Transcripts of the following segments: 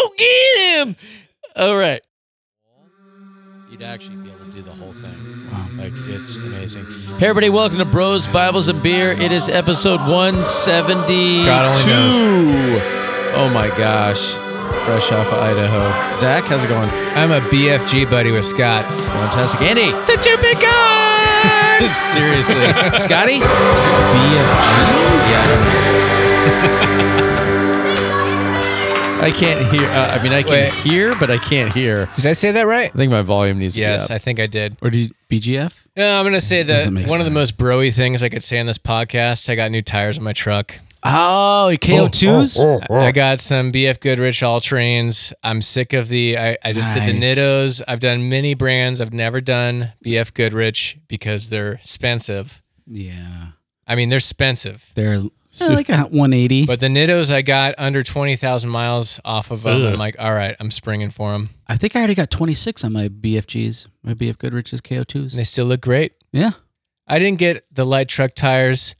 go get him. All right. You'd actually be able to do the whole thing. Wow. Like, it's amazing. Hey, everybody, welcome to Bros, Bibles, and Beer. It is episode 172. God only knows. Oh, my gosh. Fresh off of Idaho. Zach, how's it going? I'm a BFG buddy with Scott. Fantastic. Andy. Such a big guy! Seriously. Scotty? I can't hear. Uh, I mean, I can Wait. hear, but I can't hear. Did I say that right? I think my volume needs to Yes, be I up. think I did. Or do you, BGF? No, I'm gonna say that Doesn't make one of the most broy things I could say on this podcast. I got new tires on my truck. Oh, KO2s? I got some BF Goodrich all terrains. I'm sick of the. I, I just did the Nice. Nittos. I've done many brands. I've never done BF Goodrich because they're expensive. Yeah. I mean, they're expensive. They're eh, like a 180. But the Nittos I got under twenty thousand miles off of them. Ugh. I'm like, all right, I'm springing for them. I think I already got 26 on my BFGs, my BF Goodrich's KO2s. And they still look great. Yeah. I didn't get the light truck tires.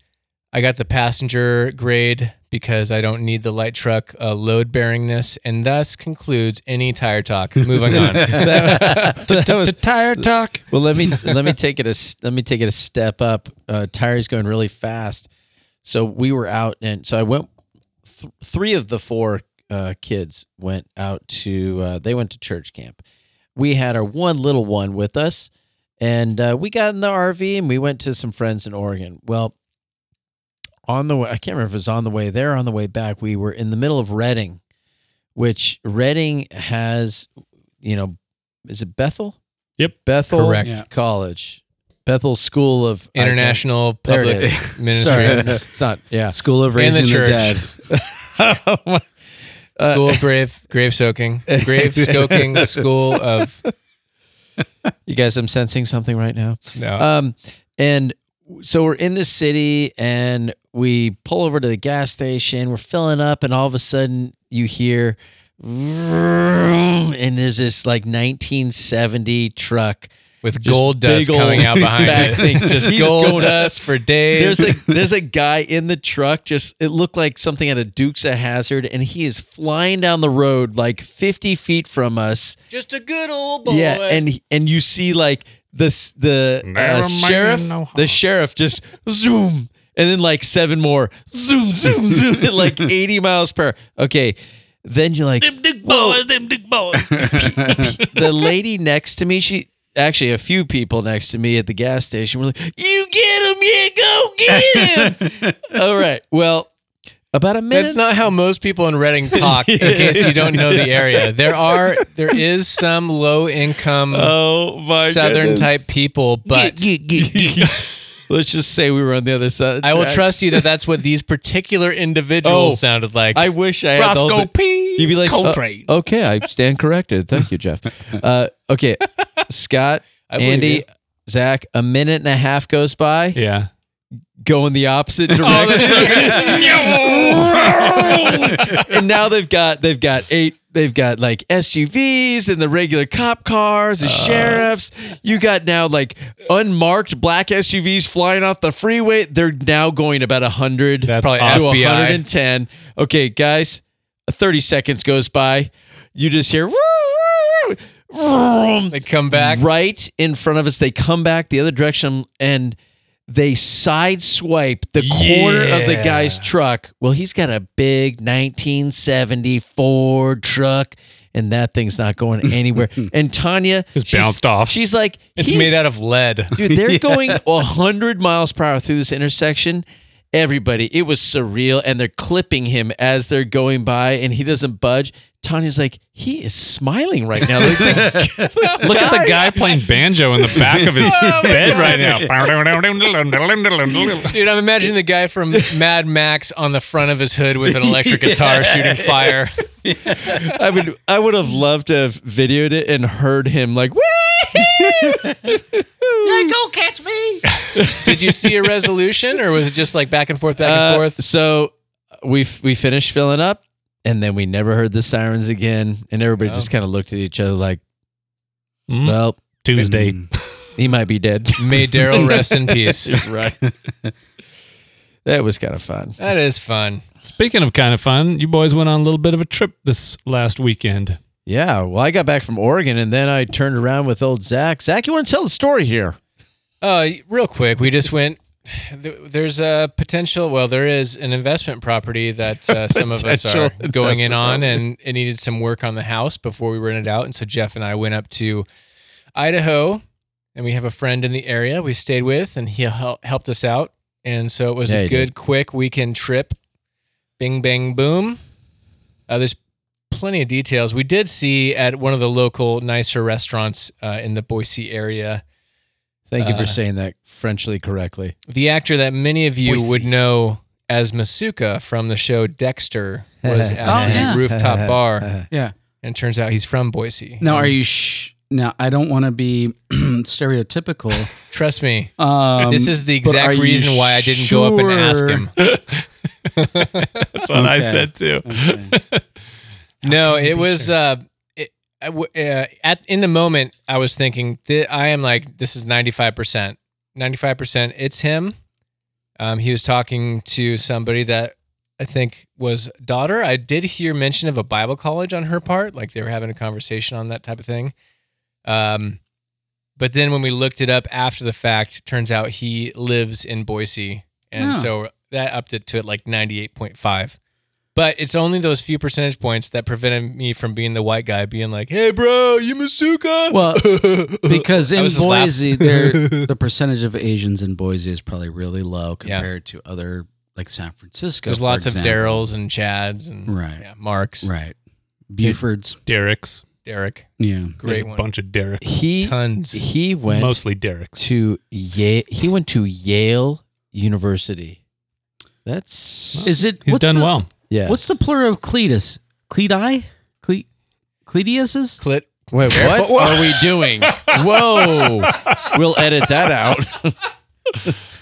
I got the passenger grade because I don't need the light truck uh, load bearingness, and thus concludes any tire talk. Moving on. That was- Tire talk. well, let me let me take it a s- let me take it a step up. Uh, tires going really fast. So we were out, and so I went. Th- three of the four uh, kids went out to. Uh, they went to church camp. We had our one little one with us, and uh, we got in the RV and we went to some friends in Oregon. Well, on the way, I can't remember if it was on the way there, or on the way back. We were in the middle of Redding, which Redding has, you know, is it Bethel? Yep. Bethel Correct. Yeah. College, Bethel School of International There it Public. Ministry. It's not. Yeah. School of And the Raising the. Dead. School of grave grave soaking. Grave soaking school of you guys, I'm sensing something right now. no. Um, and so we're in the city and we pull over to the gas station. We're filling up, and all of a sudden you hear, and there's this like 1970 truck. With just gold dust big coming out behind back it. thing. Just He's gold going- dust for days. There's a there's a guy in the truck. Just it looked like something out of Dukes of Hazzard, and he is flying down the road like 50 feet from us. just a good old boy. Yeah, and and you see like this the Never uh, sheriff, no the sheriff just zoom, and then like seven more zoom, zoom, zoom, at like 80 miles per. hour. Okay, then you're like, whoa. them big boys. the lady next to me, she actually a few people next to me at the gas station were like, "You get him, yeah, go get him." All right, well, about a minute. That's not how most people in Redding talk. In case you don't know the area, there are there is some low income oh my southern goodness. type people, but Let's just say we were on the other side. Of the I will trust you that that's what these particular individuals Oh, sounded like. I wish I had Roscoe the- P. You'd be like, uh, Coltrane. okay, I stand corrected. Thank you, Jeff. Uh, okay, Scott, Andy. Zach. A minute and a half goes by, yeah. going the opposite direction, and now they've got they've got eight. They've got like SUVs and the regular cop cars, the sheriffs. You got now like unmarked black SUVs flying off the freeway. They're now going about 100 That's probably to awesome. 110. Okay, guys, 30 seconds goes by. You just hear they come back. right in front of us. They come back the other direction and they sideswipe the corner of the guy's truck. Well, he's got a big 1970 Ford truck. And that thing's not going anywhere. And Tanya Just bounced off. She's like, It's made out of lead. Dude, they're going 100 miles per hour through this intersection. Everybody, it was surreal. And they're clipping him as they're going by, and he doesn't budge. Tanya's like, he is smiling right now. Like, the- Look at the guy playing banjo in the back of his oh, bed right now. Dude, I'm imagining the guy from Mad Max on the front of his hood with an electric guitar shooting fire. I would, I would have loved to have videoed it and heard him like, "Woo!" Did you see a resolution or was it just like back and forth, back and Uh, forth? So we we finished filling up, and then we never heard the sirens again, and everybody Oh. just kind of looked at each other like, Mm, well, Tuesday. he might be dead. May Daryl rest in peace. right. That was kind of fun. That is fun. Speaking of kind of fun, you boys went on a little bit of a trip this last weekend. Yeah. Well, I got back from Oregon and then I turned around with old Zach. Zach, you want to tell the story here? Uh, real quick, we just went. There's a potential. Well, there is an investment property that uh, some of us are going in on, and it needed some work on the house before we rented out. And so Jeff and I went up to Idaho, and we have a friend in the area we stayed with, and he hel- helped us out. And so it was Yeah, a good, did. quick weekend trip. Bing, bang, boom. Uh, there's plenty of details. We did see at one of the local nicer restaurants uh, in the Boise area Thank you Uh, for saying that Frenchly correctly. the actor that many of you Boise. would know as Masuka from the show Dexter was at Oh, the yeah. rooftop bar, Yeah. and it turns out he's from Boise. Now, are you? Sh- now, I don't want to be stereotypical. Trust me, Um, this is the exact reason why I didn't go up and ask him. That's what I said too. Okay. No, it was uh, it, w- uh, at in the moment I was thinking that I am like this is ninety five percent, ninety five percent. It's him. Um, he was talking to somebody that I think was daughter. I did hear mention of a Bible college on her part, like they were having a conversation on that type of thing. Um, but then when we looked it up after the fact, turns out he lives in Boise, and Oh. so that upped it to it like ninety eight point five. But it's only those few percentage points that prevented me from being the white guy, being like, "Hey, bro, you Masuka?" Well, because in was just laughing. Boise, there the percentage of Asians in Boise is probably really low Yeah. compared to other like San Francisco. There's for lots of example. Daryls and Chads and Right. yeah, Marks, Right. Bufords. Derek's. Derek, Yeah. Great a bunch of Derek's. He tons. he went Mostly Derek's. to Yale. He went to Yale University. That's Is it? He's done the, well. Yeah. What's the plural of Cletus? Cledi? Cle- Clediuses? Clit. Wait, what are we doing? Whoa! We'll edit that out.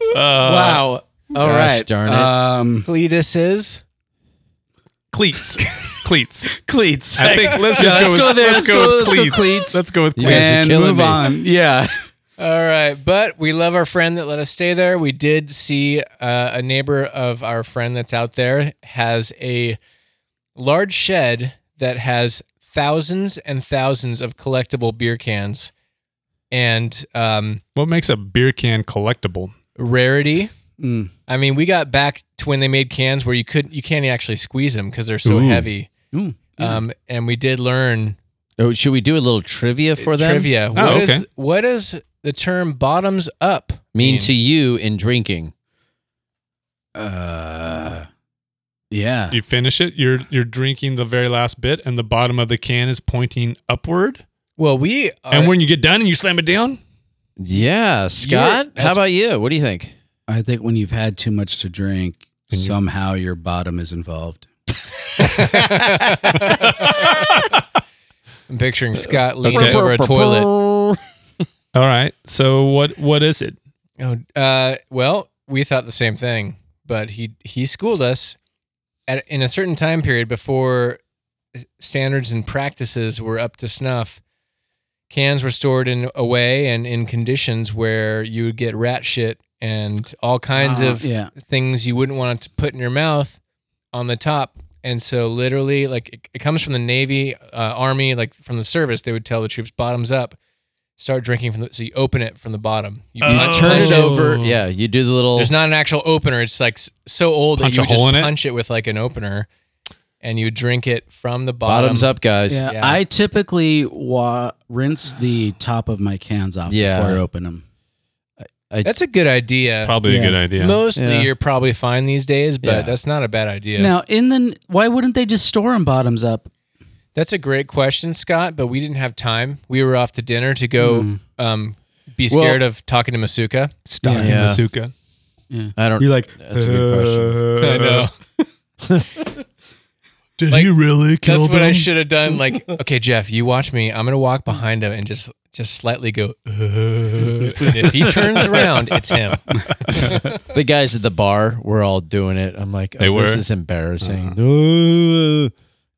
Uh, wow. All Gosh right. darn it. Um, Cletus is Cleats. Cleats. cleats. I think let's just let's go, go with, there. Let's, Let's go, go- with let's go cleats. cleats. Let's go with You cleats. are and killing move me. on. Yeah. All right. But we love our friend that let us stay there. We did see uh, a neighbor of our friend that's out there has a large shed that has thousands and thousands of collectible beer cans, and um, What makes a beer can collectible? rarity. Mm. I mean, we got back to when they made cans where you couldn't, you can't actually squeeze them because they're so Ooh. heavy. Ooh, yeah. Um, and we did learn Oh, should we do a little trivia for them? trivia. Oh, What is okay. what does the term bottoms up Mean to you in drinking? Uh, yeah. You finish it. You're you're drinking the very last bit, and the bottom of the can is pointing upward. Well, we are, and when you get done and you slam it down, Yeah, Scott. How about you? What do you think? I think when you've had too much to drink, And you- somehow your bottom is involved. I'm picturing Scott leaning Okay. over a toilet. All right. So what what is it? Oh, uh, well, we thought the same thing, but he he schooled us at in a certain time period before standards and practices were up to snuff. Cans were stored in a way and in conditions where you would get rat shit and all kinds Ah, of yeah. things you wouldn't want to put in your mouth on the top. And so, literally, like it, it comes from the Navy, uh, Army, like from the service. They would tell the troops, "Bottoms up." Start drinking from the. So you open it from the bottom. You Oh. punch Turn it over. Yeah, you do the little. There's not an actual opener. It's like so old Punch that you a would just hole in it? punch it? with like an opener, and you drink it from the bottom. bottoms up, guys. Yeah, Yeah. I typically wa- rinse the top of my cans off Yeah. before I open them. That's a good idea. Probably Yeah. a good idea. Mostly Yeah. you're probably fine these days, but Yeah. that's not a bad idea. Now, in the why wouldn't they just store them bottoms up? That's a great question, Scott. But we didn't have time. We were off to dinner to go Mm. um, be Well- scared of talking to Masuka. Stocking Yeah. Masuka. Yeah. I don't. You're like, That's a good question. I know. Did Like, he really kill That's what I should have done. Like, okay, Jeff, you watch me. I'm gonna walk behind him and just just slightly go. "Uh," and if he turns around, it's him. The guys at the bar were all doing it. I'm like, oh, They this were? is embarrassing. Uh,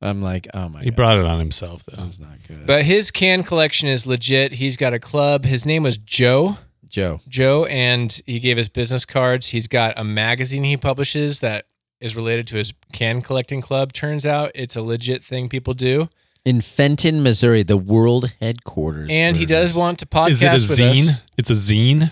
I'm like, oh my He god, brought it on himself, though. this is not good. But his can collection is legit. He's got a club. His name was Joe. Joe. Joe, and he gave us business cards. He's got a magazine he publishes that is related to his can collecting club. Turns out it's a legit thing people do. In Fenton, Missouri, the world headquarters. And he does want to podcast Is it a with zine? us. It's a zine.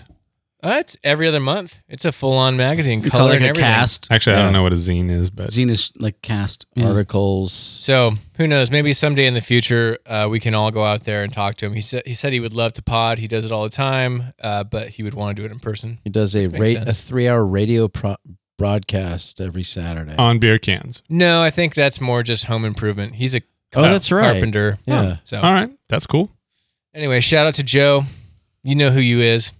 Uh, it's every other month. It's a full on magazine, You color call it and a everything. cast. Actually, I don't know what a zine is, but Zine is like cast. Yeah. articles. So who knows? Maybe someday in the future, uh, we can all go out there and talk to him. He said he said he would love to pod. He does it all the time, uh, but he would want to do it in person. He does a Makes rate a sense. three hour radio pro- broadcast every Saturday. on beer cans. No, I think that's more just home improvement. He's a oh, that's right. carpenter. Yeah. So All right, that's cool. anyway, shout out to Joe. You know who you is.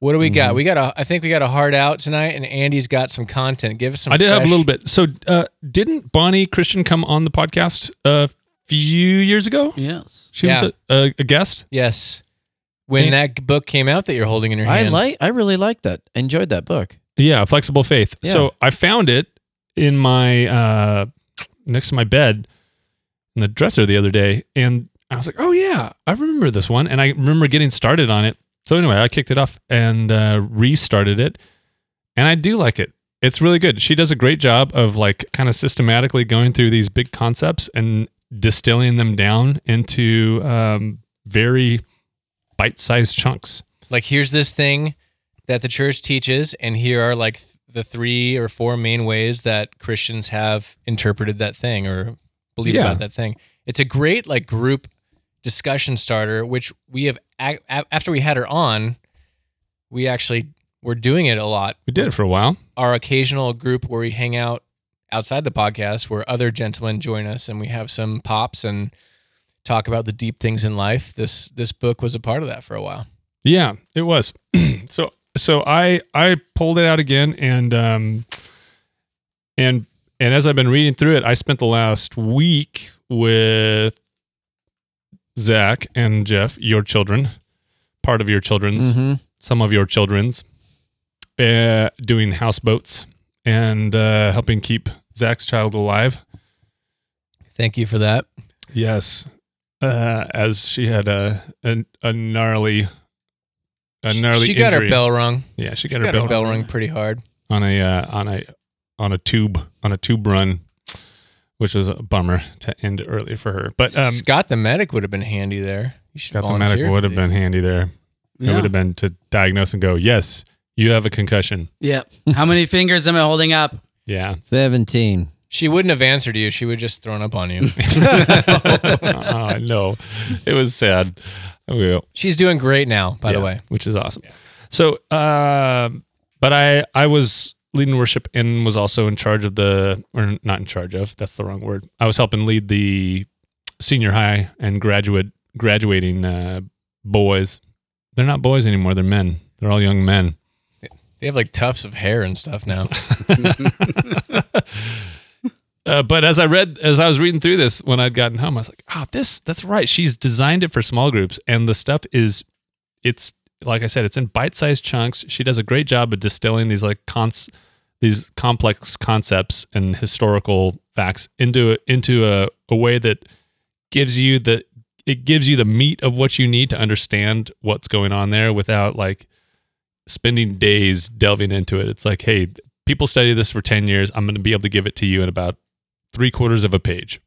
What do we Mm-hmm. got? We got a. I think we got a hard out tonight, and Andy's got some content. Give us some. I did have a little bit. So, uh, didn't Bonnie Kristian come on the podcast a few years ago? Yes. She Yeah. was a, a, a guest. Yes. When Yeah. that book came out that you're holding in your hand, I like. I really like that. I Enjoyed that book. Yeah, Flexible Faith. Yeah. So I found it in my uh, next to my bed in the dresser the other day, and I was like, "Oh yeah, I remember this one," and I remember getting started on it. So anyway, I kicked it off and uh, restarted it, and I do like it. It's really good. She does a great job of like kind of systematically going through these big concepts and distilling them down into um, very bite-sized chunks. like here's this thing that the church teaches and here are like the three or four main ways that christians have interpreted that thing or believe Yeah. about that thing it's a great like group discussion starter which we have after we had her on we actually were doing it a lot We did it for a while. our occasional group where we hang out outside the podcast where other gentlemen join us and we have some pops and talk about the deep things in life this this book was a part of that for a while Yeah, it was. so so I I pulled it out again and um and and as I've been reading through it, I spent the last week with Zach and Jeff, your children, part of your children's, Mm-hmm. some of your children's, uh, doing houseboats and uh, helping keep Zach's child alive. thank you for that Yes, uh, as she had a a, a gnarly. A gnarly she got her bell rung Yeah, she She got, her bell, bell rung pretty hard. on a uh, on a on a tube on a tube run, which was a bummer to end early for her. But um, Scott the medic would have been handy there. You should Scott the medic would have been handy there. It Yeah. would have been to diagnose and go, yes, you have a concussion. Yeah. How many fingers am I holding up? Yeah, Seventeen. She wouldn't have answered you. She would have just thrown up on you. uh, no, it was sad. She's doing great now, by the way. which is awesome. So, um, but I I was leading worship and was also in charge of the or not in charge of that's the wrong word. I was helping lead the senior high and graduate graduating uh, boys. They're not boys anymore. They're men. They're all young men. They have like tufts of hair and stuff now. Uh, but as I read, as I was reading through this when I'd gotten home, I was like, "Oh, this that's right. She's designed it for small groups, and the stuff is, it's like I said, it's in bite-sized chunks. She does a great job of distilling these like cons, these complex concepts and historical facts into a, into a, a way that gives you the it gives you the meat of what you need to understand what's going on there without like spending days delving into it. It's like, hey, people study this for 10 years. I'm going to be able to give it to you in about three quarters of a page.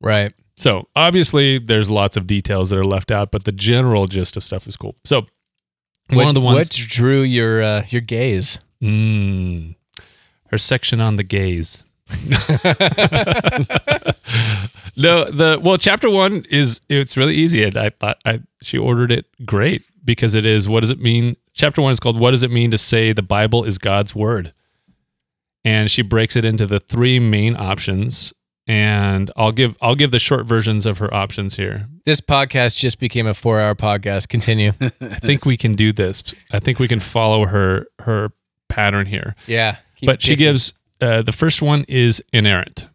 right. So obviously, there's lots of details that are left out, but the general gist of stuff is cool. So one what, of the ones, What drew your uh, your gaze? Mm, her section on the gaze. no, the well, chapter one is it's really easy. And I thought I she ordered it great because it is. What does it mean? Chapter one is called "What Does It Mean to Say the Bible is God's Word?" And she breaks it into the three main options. And I'll give I'll give the short versions of her options here. This podcast just became a four hour podcast. Continue. I think we can do this. I think we can follow her her pattern here. yeah. keep but she kicking. gives uh, the first one is inerrant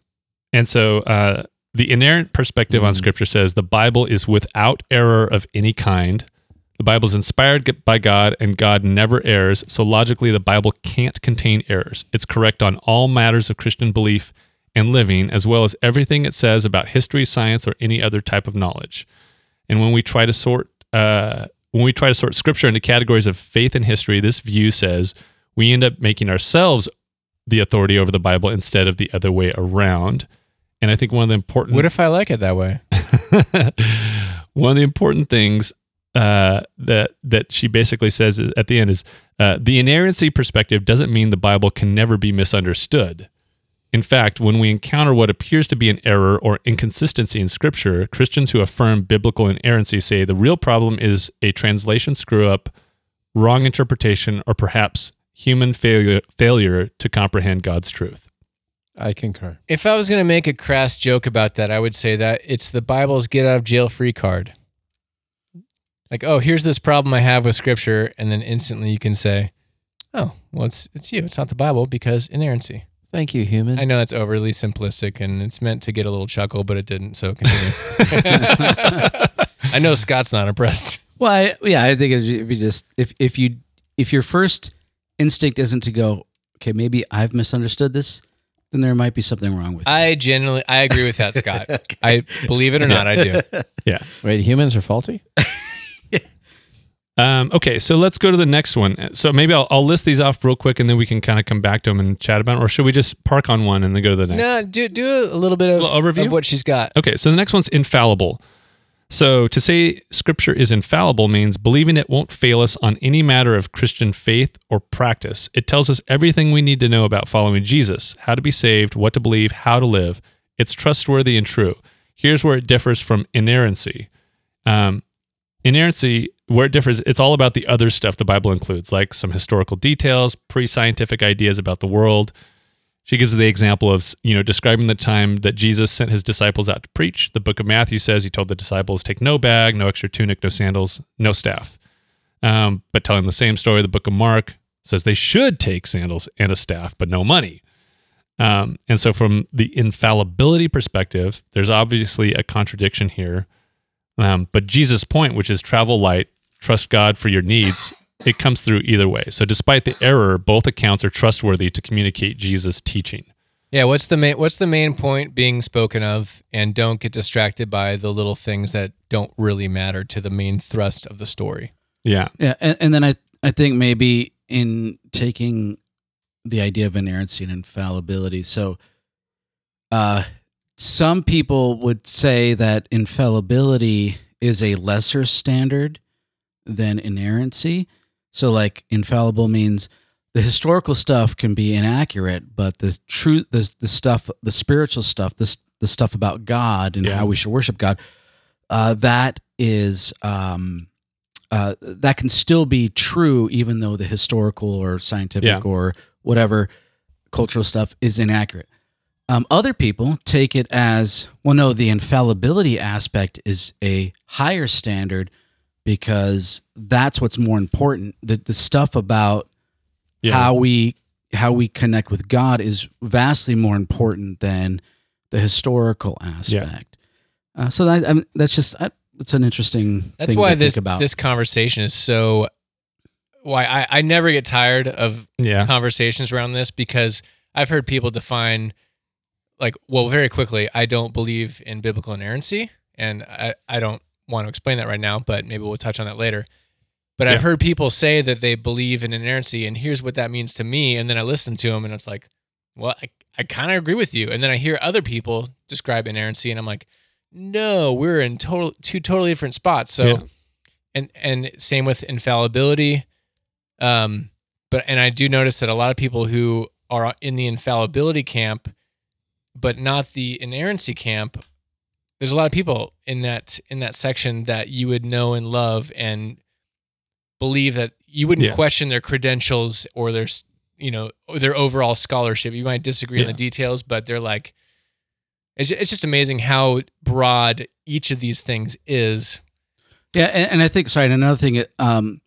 and so uh, the inerrant perspective on scripture says the bible is without error of any kind the bible is inspired by god and god never errs so logically the bible can't contain errors it's correct on all matters of christian belief and living as well as everything it says about history science or any other type of knowledge and when we try to sort uh, when we try to sort scripture into categories of faith and history, this view says we end up making ourselves the authority over the Bible instead of the other way around. And I think one of the important What if I like it that way? one of the important things uh, that that she basically says at the end is uh, the inerrancy perspective doesn't mean the Bible can never be misunderstood. In fact, when we encounter what appears to be an error or inconsistency in Scripture, Christians who affirm biblical inerrancy say the real problem is a translation screw up, wrong interpretation, or perhaps human failure failure to comprehend God's truth. I concur. If I was going to make a crass joke about that, I would say that it's the Bible's get out of jail free card. Like, oh, here's this problem I have with scripture, and then instantly you can say, "Oh, well, it's it's you. It's not the Bible because inerrancy." Thank you, human. I know that's overly simplistic, and it's meant to get a little chuckle, but it didn't. So continue. I know Scott's not impressed. Well, I, yeah, I think if you just if if you if your first instinct isn't to go, okay, maybe I've misunderstood this, then there might be something wrong with it. I genuinely, I agree with that, Scott. I believe it or not, I do. Yeah. Wait, humans are faulty? Um, okay, so let's go to the next one. So maybe I'll, I'll list these off real quick, and then we can kind of come back to them and chat about. Them. Or should we just park on one and then go to the next? No, do do a little bit of, Little overview? of what she's got. Okay, so the next one's infallible. So to say scripture is infallible means believing it won't fail us on any matter of Christian faith or practice. It tells us everything we need to know about following Jesus, how to be saved, what to believe, how to live. It's trustworthy and true. Here's where it differs from inerrancy. Um, inerrancy, where it differs, it's all about the other stuff the Bible includes, like some historical details, pre-scientific ideas about the world, she gives the example of, you know, describing the time that Jesus sent his disciples out to preach. The book of Matthew says he told the disciples, take no bag, no extra tunic, no sandals, no staff. Um, but telling the same story, the book of Mark says they should take sandals and a staff, but no money. Um, and so, from the infallibility perspective, there's obviously a contradiction here. Um, but Jesus' point, which is travel light, trust God for your needs, it comes through either way. So, despite the error, both accounts are trustworthy to communicate Jesus' teaching. Yeah, what's the main what's the main point being spoken of and don't get distracted by the little things that don't really matter to the main thrust of the story. Yeah. Yeah, and, and then I I think maybe in taking the idea of inerrancy and infallibility, so uh, some people would say that infallibility is a lesser standard than inerrancy. So, like infallible means the historical stuff can be inaccurate, but the truth, the the stuff, the spiritual stuff, this the stuff about God and Yeah. how we should worship God, uh, that is um, uh, that can still be true, even though the historical or scientific Yeah. or whatever cultural stuff is inaccurate. Um, other people take it as well. No, the infallibility aspect is a higher standard because that's what's more important. The the stuff about Yeah. how we how we connect with God is vastly more important than the historical aspect. Uh, so that I mean, that's just uh, it's an interesting. That's thing why to this think about. this conversation is so why I, I never get tired of Yeah. conversations around this because I've heard people define like well very quickly I don't believe in biblical inerrancy and I, I don't want to explain that right now but maybe we'll touch on that later. But I've heard people say that they believe in inerrancy and here's what that means to me and then I listen to them and it's like well I, I kind of agree with you. And then I hear other people describe inerrancy and I'm like no we're in total two totally different spots. So Yeah. and and same with infallibility um but and i do notice that a lot of people who are in the infallibility camp but not the inerrancy camp there's a lot of people in that in that section that you would know and love and believe that you wouldn't Yeah. question their credentials or their you know their overall scholarship you might disagree on the details but they're like it's, it's just amazing how broad each of these things is Yeah, and, and I think sorry, and another thing, um,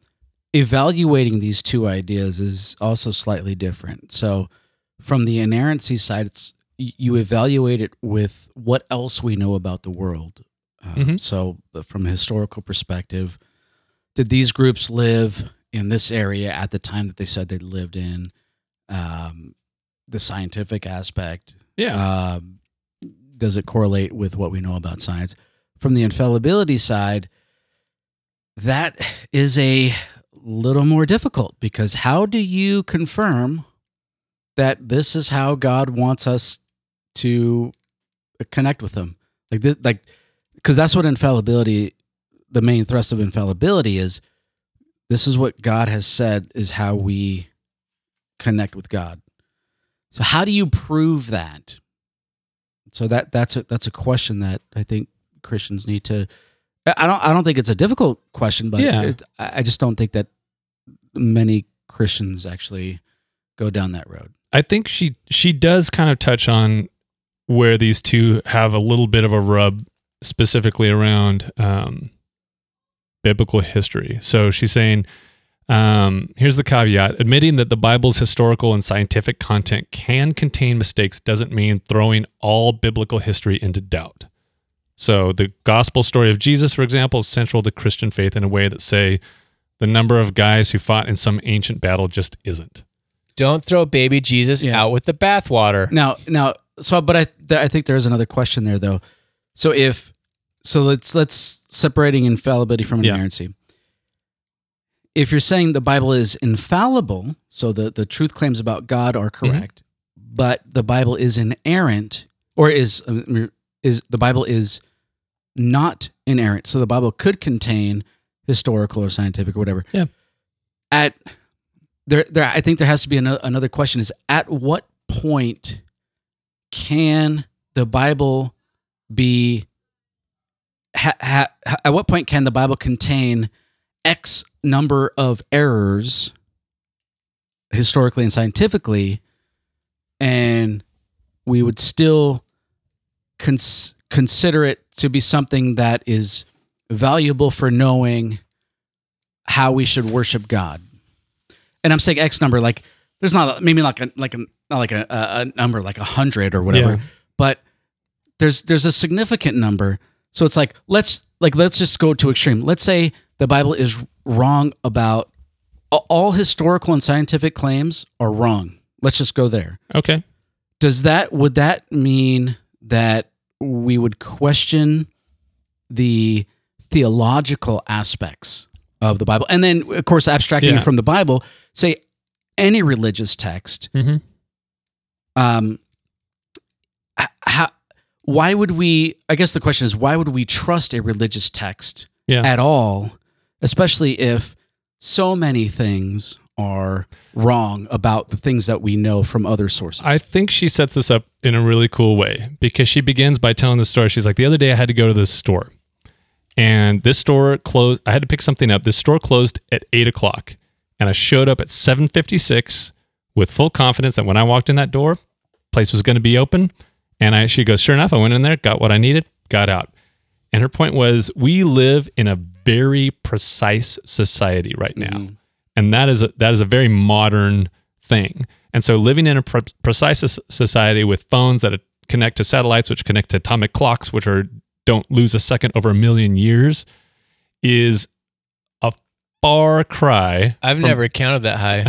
evaluating these two ideas is also slightly different. So, from the inerrancy side, it's you evaluate it with what else we know about the world. Um, Mhm. So, from a historical perspective, did these groups live in this area at the time that they said they lived in? Um, the scientific aspect, Yeah. um, does it correlate with what we know about science? From the infallibility side, that is a little more difficult because how do you confirm that this is how God wants us to connect with them. Like this, like because that's what infallibility, the main thrust of infallibility is. This is what God has said is how we connect with God. So how do you prove that? So that that's a that's a question that I think Christians need to. I don't I don't think it's a difficult question, but Yeah. it, I I just don't think that many Christians actually go down that road. I think she she does kind of touch on where these two have a little bit of a rub, specifically around um, biblical history. So she's saying, um, here's the caveat: admitting that the Bible's historical and scientific content can contain mistakes doesn't mean throwing all biblical history into doubt. So the gospel story of Jesus, for example, is central to Christian faith in a way that say the number of guys who fought in some ancient battle just isn't. Don't throw baby Jesus Yeah. out with the bathwater. Now, now, so but I th- I think there is another question there though. So if so, let's let's separating infallibility from Yeah. inerrancy. If you're saying the Bible is infallible, so the the truth claims about God are correct, but the Bible is inerrant, or is um, is the Bible is not inerrant, so the Bible could contain historical or scientific or whatever. Yeah. At there, there, I think there has to be another, another question: is at what point can the Bible be? Ha, ha, at what point can the Bible contain X number of errors historically and scientifically, and we would still cons- consider it to be something that is valuable for knowing how we should worship God? And I'm saying X number, like there's not maybe like a like a not like a, a, a number like a hundred or whatever, Yeah. but there's there's a significant number. So it's like let's like let's just go to extreme. Let's say the Bible is wrong about all historical and scientific claims are wrong. Let's just go there. Okay. Does that would that mean that we would question the theological aspects of the Bible? And then of course abstracting Yeah. it from the Bible, say any religious text Mm-hmm. um how why would we i guess the question is why would we trust a religious text Yeah. at all especially if so many things are wrong about the things that we know from other sources I think she sets this up in a really cool way because she begins by telling the story. She's like, the other day I had to go to this store, and this store closed. I had to pick something up. This store closed at eight o'clock, and I showed up at seven fifty six with full confidence that when I walked in that door, place was going to be open. And I, she goes, sure enough, I went in there, got what I needed, got out. And her point was, we live in a very precise society right now mm-hmm. and that is a, that is a very modern thing. And so, living in a pre- precise society with phones that connect to satellites, which connect to atomic clocks, which are don't lose a second over a million years, is far cry. I've from- never counted that high.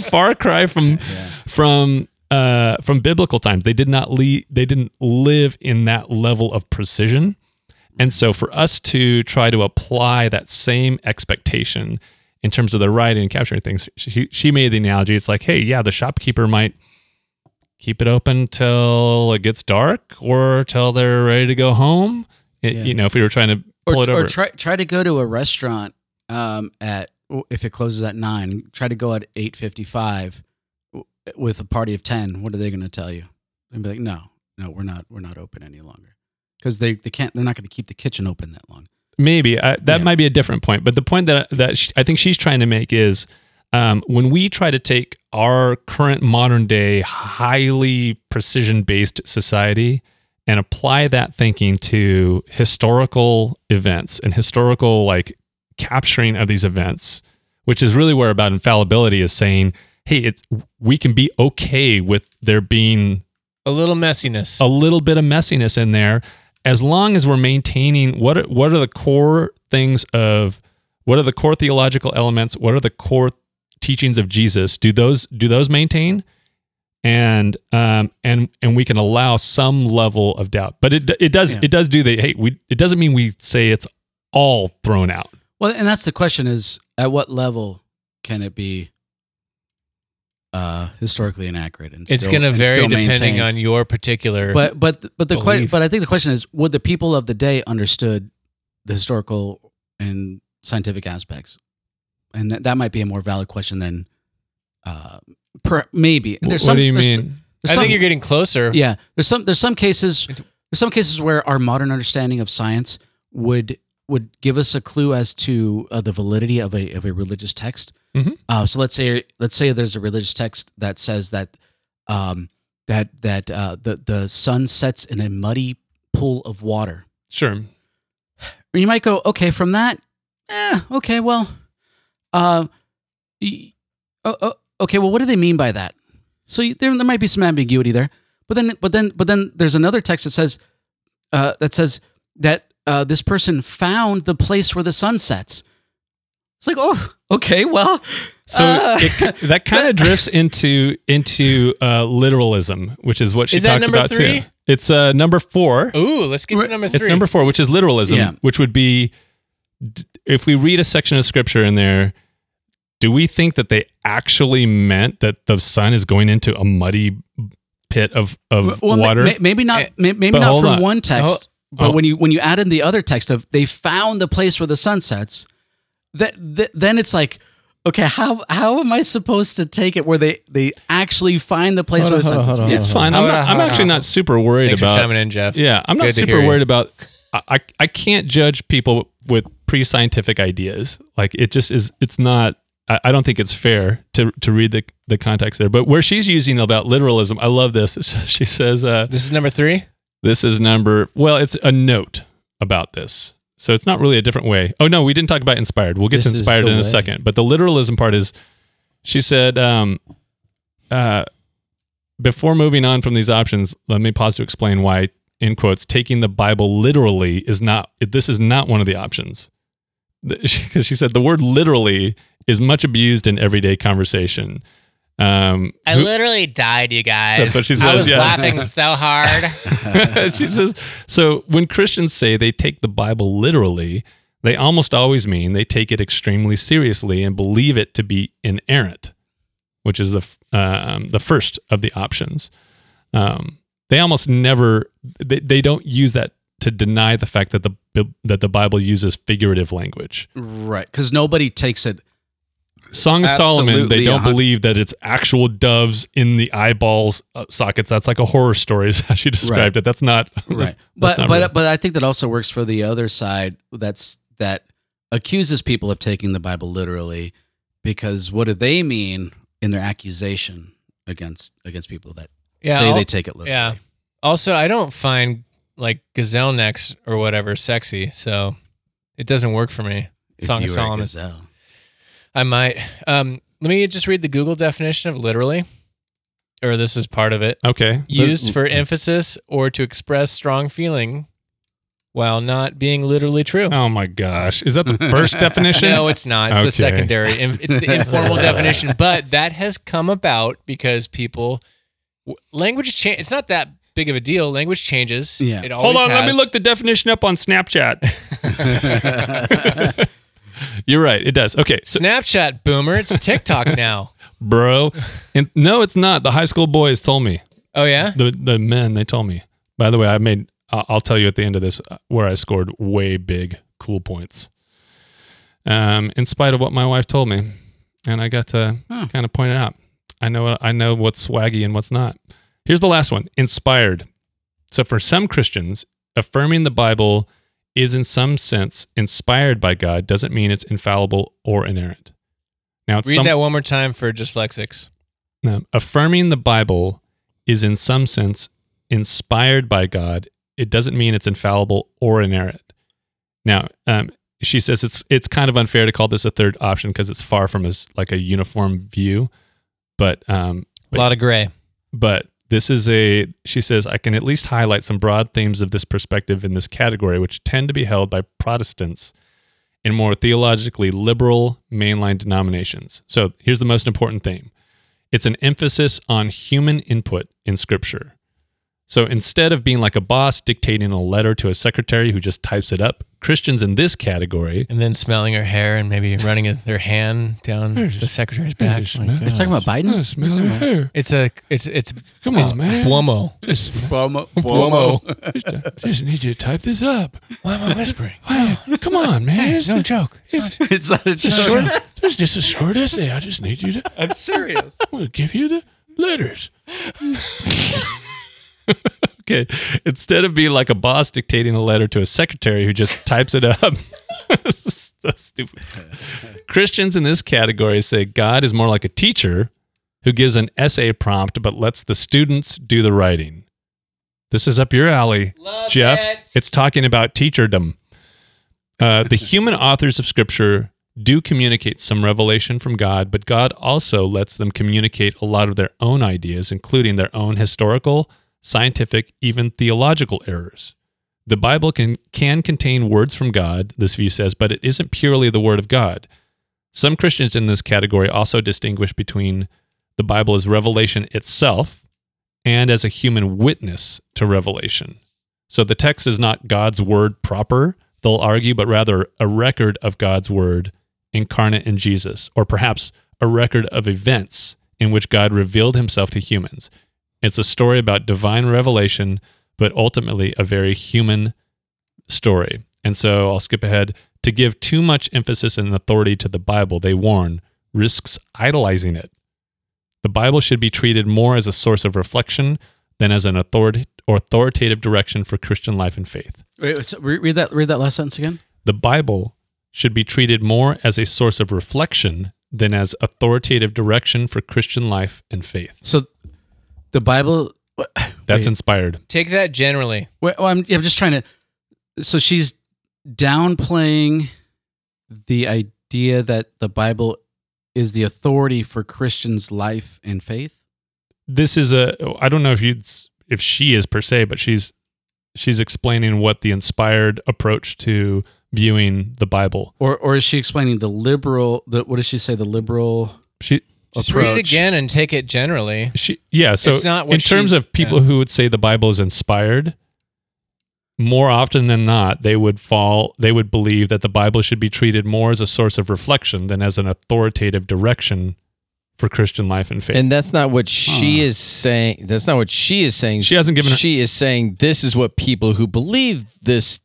far cry from from uh, from biblical times. They did not le- they didn't live in that level of precision. And so for us to try to apply that same expectation in terms of the writing and capturing things, she, she made the analogy. It's like, hey, yeah, the shopkeeper might keep it open till it gets dark or till they're ready to go home. It- Yeah. You know, if we were trying to pull or, it over. or try try to go to a restaurant um, at if it closes at nine. Try to go at eight fifty five with a party of ten. What are they going to tell you? They'll be like, no, no, we're not. We're not open any longer because they they can't. They're not going to keep the kitchen open that long. Maybe I, that Yeah. might be a different point, but the point that that sh I think she's trying to make is um, when we try to take our current modern day highly precision based society and apply that thinking to historical events and historical like capturing of these events, which is really where about infallibility is saying, hey, it's we can be okay with there being A little messiness. a little bit of messiness in there as long as we're maintaining what are, what are the core things of what are the core theological elements what are the core teachings of Jesus do those do those maintain and um and and we can allow some level of doubt but it it does Yeah. it does do the hey we it doesn't mean we say it's all thrown out. Well, and that's the question: is at what level can it be uh, historically inaccurate? And It's going to and vary still depending maintain- on your particular. But but but the que- but I think the question is: would the people of the day understood the historical and scientific aspects? And that, that might be a more valid question than uh, per, maybe. Wh- There's what some, do you there's- mean? there's I some- think you're getting closer. Yeah, there's some there's some cases It's- there's some cases where our modern understanding of science would would give us a clue as to uh, the validity of a of a religious text. Mhm. Uh, so let's say let's say there's a religious text that says that um, that that uh, the the sun sets in a muddy pool of water. Sure. You might go, okay, from that, eh, okay, well, uh, y- oh, oh, okay, well, what do they mean by that? So you, there, there might be some ambiguity there, but then, but then, but then, there's another text that says, uh, that says that uh, this person found the place where the sun sets. It's like, oh, okay, well, So uh, it, that kind of drifts into into uh, literalism, which is what she Is talks number about three? too. It's uh, number four. Ooh, let's get to number three. It's number four, which is literalism, Yeah. which would be d- if we read a section of scripture in there, do we think that they actually meant that the sun is going into a muddy pit of, of well, water? ma- maybe not, Eh, may- maybe but not from on. one text, but Oh. when you when you add in the other text of they found the place where the sun sets, that, that then it's like, okay, how how am I supposed to take it where they they actually find the place Hold where on, the sun hold sets? hold it's hold fine. I'm, Hold not, on, I'm hold actually on. not super worried Thanks for about. chiming in, Jeff. Yeah, I'm not Good to super worried about. I, I I can't judge people with pre-scientific ideas. Like it just is. It's not. I, I don't think it's fair to to read the the context there. But where she's using about literalism, I love this. She says, uh, This is number three. "This is number. Well, it's a note about this." So it's not really a different way. Oh no, we didn't talk about inspired. We'll get This to inspired in a second. But the literalism part is, she said, um, uh, before moving on from these options, let me pause to explain why, in quotes, taking the Bible literally is not, this is not one of the options. Because she said the word literally is much abused in everyday conversation. Um, I who- literally died, you guys. That's what she says. I was yeah. laughing so hard. she says, so when Christians say they take the Bible literally, they almost always mean they take it extremely seriously and believe it to be inerrant, which is the um, the first of the options. Um, they almost never they, they don't use that to deny the fact that the that the Bible uses figurative language. Right, because nobody takes it. Song of Solomon, they don't a believe that it's actual doves in the eyeballs uh, sockets. That's like a horror story, is how she described it. That's not Right, that's- but that's not but real. but I think that also works for the other side. That's that accuses people of taking the Bible literally, because what do they mean in their accusation against against people that Yeah, say I'll- they take it literally? yeah. Also, I don't find like gazelle necks or whatever sexy, so it doesn't work for me. If Song you of were a Solomon. Gazelle. I might. Um, let me just read the Google definition of literally, or this is part of it. okay. Used for emphasis or to express strong feeling, while not being literally true. Oh my gosh. Is that the first definition? No, it's not. It's Okay. the secondary. It's the informal definition, but that has come about because people w- language change. It's not that big of a deal. Language changes. Yeah. It Hold always on, let me look the definition up on Snapchat. You're right, it does. Okay, so, Snapchat boomer. It's TikTok now. bro. And no, it's not. The high school boys told me. Oh yeah. The the men, they told me. By the way, I made I'll I'll tell you at the end of this uh, where I scored way big cool points. Um in spite of what my wife told me. And I got to Huh. kind of point it out. I know I know what's swaggy and what's not. Here's the last one. Inspired. So for some Christians, affirming the Bible is in some sense inspired by God doesn't mean it's infallible or inerrant. Now, it's Read some, that one more time for dyslexics. affirming the Bible is in some sense inspired by God. It doesn't mean it's infallible or inerrant. Now, um, she says it's it's kind of unfair to call this a third option because it's far from as like a uniform view. But um, A lot of gray. but this is a she says i can at least highlight some broad themes of this perspective in this category which tend to be held by protestants in more theologically liberal mainline denominations. So here's the most important theme. It's an emphasis on human input in scripture. So instead of being like a boss dictating a letter to a secretary who just types it up Christians in this category And then smelling her hair and maybe running a, their hand down the secretary's back. Are you oh, talking about Biden? smell her hair. It's a it's it's Come it's on, man. Buomo. Just, Cuomo. Buomo. Uh, just need you to type this up. Why am I whispering? Come on, man. It's, No joke. It's not- It's not a a joke. short, it's just a short essay. I just need you to. I'm serious. I'm going to give you the letters. okay. Instead of being like a boss dictating a letter to a secretary who just types it up. stupid. Christians in this category say God is more like a teacher who gives an essay prompt but lets the students do the writing. This is up your alley, Jeff. It's talking about teacherdom. Uh, the human authors of Scripture do communicate some revelation from God, but God also lets them communicate a lot of their own ideas, including their own historical, scientific, even theological errors. The Bible can, can contain words from God, this view says, but it isn't purely the Word of God. Some Christians in this category also distinguish between the Bible as revelation itself and as a human witness to revelation. So the text is not God's word proper, they'll argue, but rather a record of God's word incarnate in Jesus, or perhaps a record of events in which God revealed himself to humans. It's a story about divine revelation, but ultimately a very human story. And so I'll skip ahead. To give too much emphasis and authority to the Bible, they warn, risks idolizing it. The Bible should be treated more as a source of reflection than as an authority, authoritative direction for Christian life and faith. Wait, so read that. Read that last sentence again. The Bible should be treated more as a source of reflection than as authoritative direction for Christian life and faith. So, the Bible. That's wait, inspired. Take that generally. Wait, well, I'm, I'm just trying to. So she's downplaying the idea that the Bible is the authority for Christians' life and faith. This is a I don't know if you if she is per se, but she's she's explaining what the inspired approach to viewing the Bible. Or, or is she explaining the liberal? The what does she say? The liberal She Just read it again and take it generally. She yeah. So It's not what in terms she- of people yeah. who would say the Bible is inspired, more often than not, they would fall. They would believe that the Bible should be treated more as a source of reflection than as an authoritative direction for Christian life and faith. And that's not what she Huh. is saying. That's not what she is saying. She hasn't given. She is saying this is what people who believe this.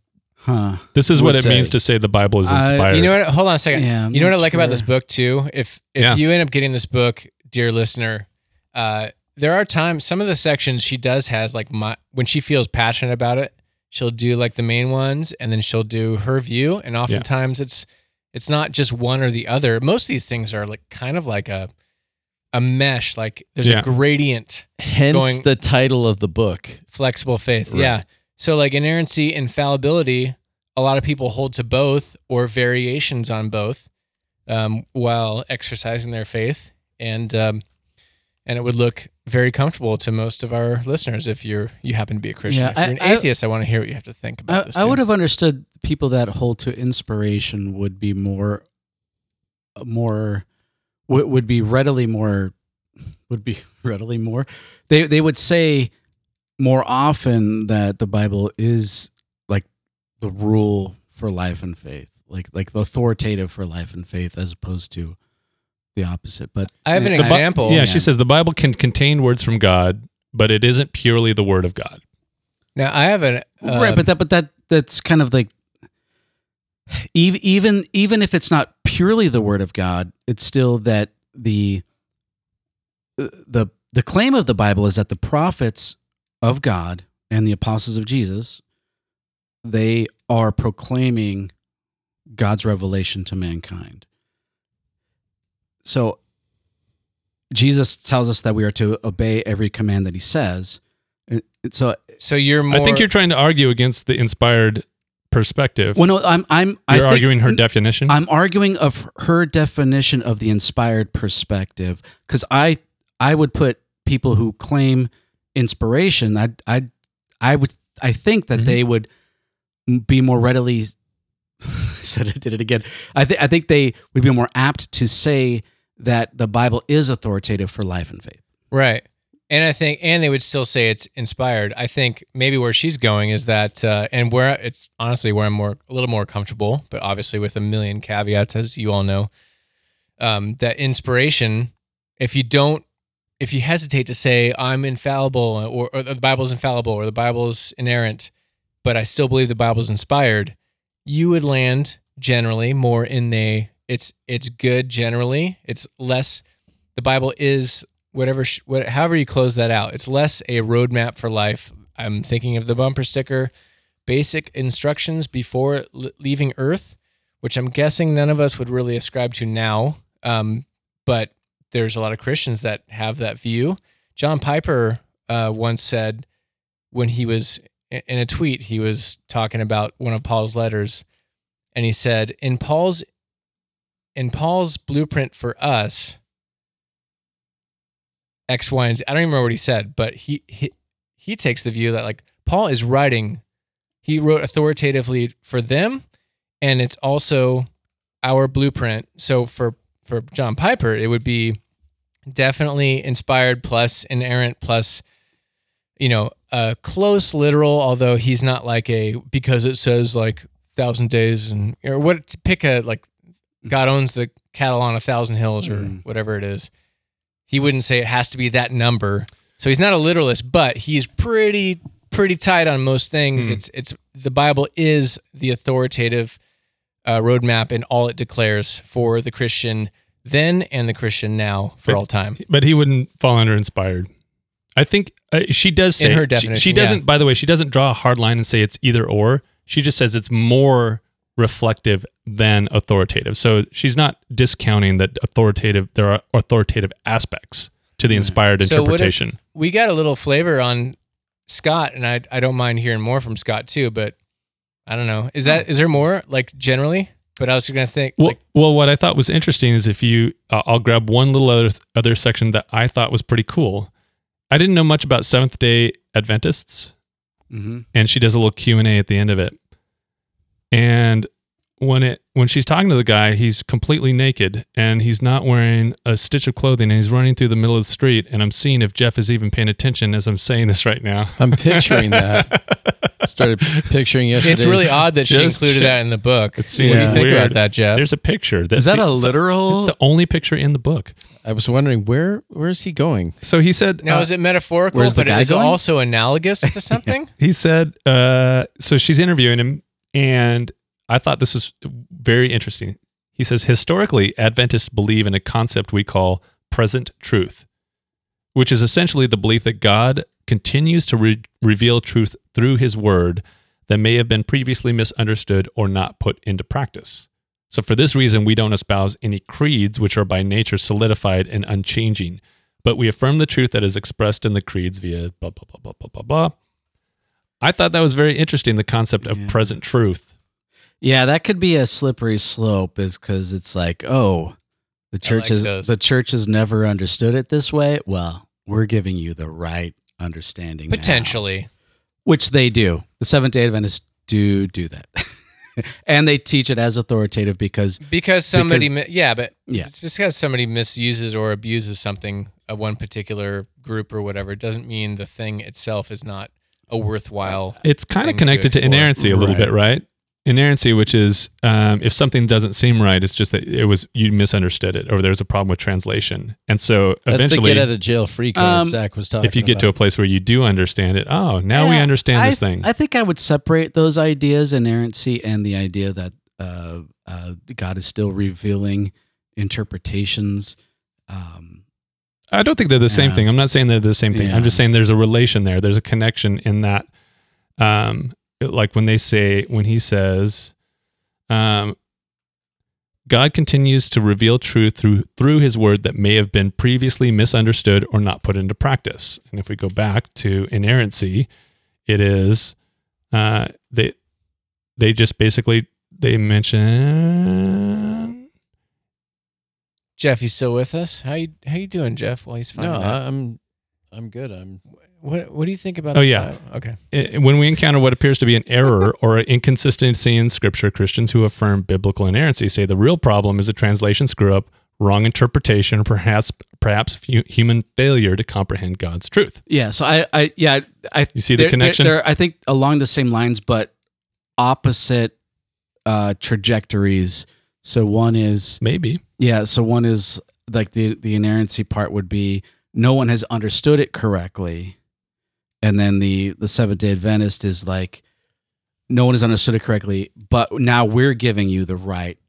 Huh. this is what would it say. means to say the Bible is I- inspired. You know what? Hold on a second. Yeah, you know what I not like about this book too? If if Yeah. you end up getting this book, dear listener, uh, there are times some of the sections she does has like my when she feels passionate about it, she'll do like the main ones and then she'll do her view. And oftentimes it's it's not just one or the other. Most of these things are like kind of like a a mesh, like there's Yeah. a gradient Hence Going- the title of the book. flexible faith. Right. Yeah. So like inerrancy, infallibility, a lot of people hold to both or variations on both um, while exercising their faith, and um, and it would look very comfortable to most of our listeners if you're you happen to be a Christian. Yeah, if you're I- an atheist, I, want to hear what you have to think about I, this. I would have understood people that hold to inspiration would be more, more, would, would be readily more, would be readily more. They they would say more often that the Bible is like the rule for life and faith, like like the authoritative for life and faith, as opposed to the opposite. But I have an I- The Bi- example. yeah, Yeah. she says the Bible can contain words from God, but it isn't purely the word of God. Now I have an uh, right, but that but that that's kind of like even even even if it's not purely the word of God, it's still that the the the claim of the Bible is that the prophets of God and the apostles of Jesus they are proclaiming God's revelation to mankind. So Jesus tells us that we are to obey every command that he says. And- and So so you're more. I think you're trying to argue against the inspired perspective. well, no, I'm I'm I you're think- arguing her definition. I'm arguing of her definition of the inspired perspective because I I would put people who claim inspiration. I I I would I think that Mhm. they would be more readily. said I did it again. I think I think they would be more apt to say that the Bible is authoritative for life and faith. right. And I think, and they would still say it's inspired. I think maybe where she's going is that, uh, and where it's honestly where I'm more a little more comfortable, but obviously with a million caveats, as you all know, um, that inspiration. If you don't, if you hesitate to say I'm infallible or, or the Bible's infallible or the Bible's inerrant, but I still believe the Bible's inspired, you would land generally more in the it's it's good generally. It's less the Bible is whatever, what, however you close that out. It's less a roadmap for life. I'm thinking of the bumper sticker, basic instructions before leaving Earth, which I'm guessing none of us would really ascribe to now. Um, but there's a lot of Christians that have that view. John Piper uh, once said when he was in a tweet, he was talking about one of Paul's letters, and he said, "In Paul's in Paul's blueprint for us, X, Y, and Z. I don't even remember what he said, but he he he takes the view that like Paul is writing, he wrote authoritatively for them, and it's also our blueprint. So for for John Piper, it would be definitely inspired plus inerrant plus you know a close literal although he's not like a because it says like thousand days and or what pick a like god owns the cattle on a thousand hills or Mm. whatever it is he wouldn't say it has to be that number so he's not a literalist but he's pretty pretty tight on most things Hmm. it's it's the bible is the authoritative uh, roadmap and all it declares for the christian then and the christian now for But- all time but he wouldn't fall under inspired. I think uh, she does say In her she- definition, She, yeah. doesn't. By the way, she doesn't draw a hard line and say it's either or. She just says it's more reflective than authoritative. So she's not discounting that authoritative. There are authoritative aspects to the inspired So what if- interpretation. we got a little flavor on Scott, and I I don't mind hearing more from Scott too. But I don't know. Is that is there more like generally? But I was gonna think Well, like well, what I thought was interesting is if you, uh, I'll grab one little other other section that I thought was pretty cool. I didn't know much about Seventh Day Adventists, Mm-hmm. and she does a little Q and A at the end of it. And when it when she's talking to the guy, he's completely naked and he's not wearing a stitch of clothing, and he's running through the middle of the street. And I'm seeing if Jeff is even paying attention as I'm saying this right now. I'm picturing that. Started picturing yesterday. it's really odd that she Just included check- that in the book. It seems what do you think weird. about that, Jeff? There's a picture. That's Is that a literal? It's the only picture in the book. I was wondering where where is he going? So he said, now uh, is it metaphorical, where's the but guy is it going? also analogous to something? he said uh, so she's interviewing him and i thought this is very interesting he says historically adventists believe in a concept we call present truth which is essentially the belief that god continues to re- reveal truth through his word that may have been previously misunderstood or not put into practice so for this reason we don't espouse any creeds which are by nature solidified and unchanging but we affirm the truth that is expressed in the creeds via blah blah blah blah blah blah blah I thought that was very interesting, the concept of Yeah. present truth. Yeah, that could be a slippery slope, is because it's like, oh, the church like has those. the church has never understood it this way. Well, we're giving you the right understanding, now. Potentially. which they do. The Seventh Day Adventists do do that, and they teach it as authoritative because Because somebody, Because- mi- yeah, but Yeah. it's just because somebody misuses or abuses something, uh, one particular group or whatever, it doesn't mean the thing itself is not a worthwhile. It's kind of connected to, explore. inerrancy a little Right. bit, right? Inerrancy, which is um, if something doesn't seem right, it's just that it was you misunderstood it, or there's a problem with translation, and so That's eventually, the get out of jail free card Um, Zach was talking if you get to a place where you do understand it, oh, now we Yeah, understand I, this thing. I think I would separate those ideas, inerrancy and the idea that uh, uh, God is still revealing interpretations. Um, I don't think they're the same thing. I'm not saying they're the same thing. Yeah. I'm just saying there's a relation there. There's a connection in that. Um, like when they say, when he says, um, God continues to reveal truth through through His Word that may have been previously misunderstood or not put into practice. And if we go back to inerrancy, it is uh, they they just basically they mention Jeff, you still with us? How you how you doing, Jeff? Well, he's fine. No, I'm I'm good. I'm what what do you think about? Oh, yeah. Bible? Okay. I- when we encounter what appears to be an error or an inconsistency in scripture, Christians who affirm biblical inerrancy say the real problem is a translation screw up wrong interpretation or perhaps perhaps human failure to comprehend God's truth. Yeah. So I, I, yeah, I. You see the they're- they're- connection? They're, I think along the same lines, but opposite uh, trajectories. So one is Maybe. yeah. So one is like the the inerrancy part would be no one has understood it correctly, and then the the Seventh Day Adventist is like no one has understood it correctly, but now we're giving you the right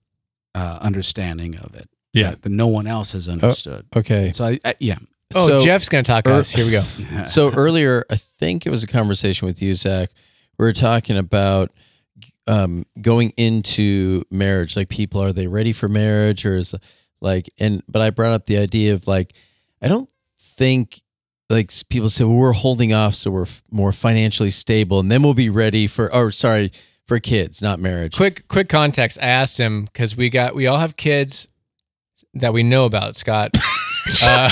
uh, understanding of it. Yeah. that, that no one else has understood. Okay. So I, I yeah. Oh, So- Jeff's gonna talk er- us. Here we go. so earlier, I think it was a conversation with you, Zach. We were talking about um, going into marriage. Like, people are they ready for marriage, or is like, and but I brought up the idea of like, I don't think like people say, well, we're holding off so we're f- more financially stable, and then we'll be ready for. Or sorry, for kids, not marriage. quick quick context. I asked him because we got we all have kids that we know about. Scott. uh,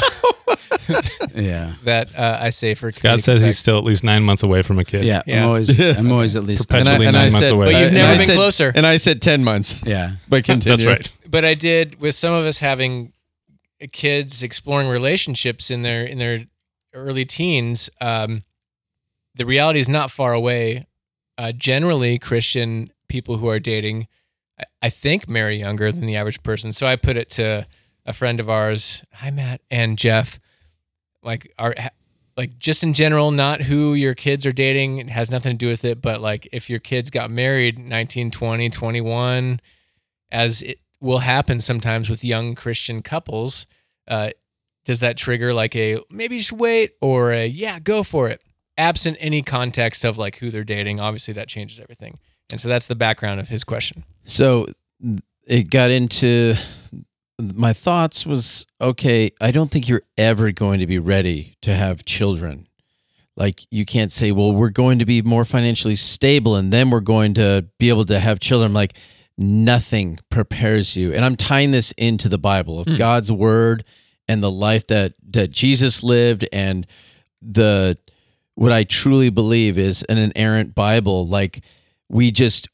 yeah. that uh, I say for God comedic says he's still at least nine months away from a kid. Yeah, Yeah. I'm always I'm always at least Perpetually And I- and I nine months said- away. But you've never I been said- closer. And I said ten months, Yeah. but continue. That's right. but I did with some of us having kids exploring relationships in their in their early teens. Um, the reality is not far away. Uh, generally, Christian people who are dating, I, I think, marry younger than the average person. So I put it to a friend of ours, hi Matt and Jeff, like our like just in general, not who your kids are dating. It has nothing to do with it, but like if your kids got married 19, 20, 21, as it will happen sometimes with young Christian couples, uh, does that trigger like a maybe should wait or a yeah, go for it? Absent any context of like who they're dating, obviously that changes everything. And so that's the background of his question. So it got into my thoughts was okay, I don't think you're ever going to be ready to have children. Like you can't say, well, we're going to be more financially stable and then we're going to be able to have children. Like nothing prepares you. And I'm tying this into the Bible of hmm. God's word and the life that that Jesus lived and the what I truly believe is an inerrant Bible. Like we just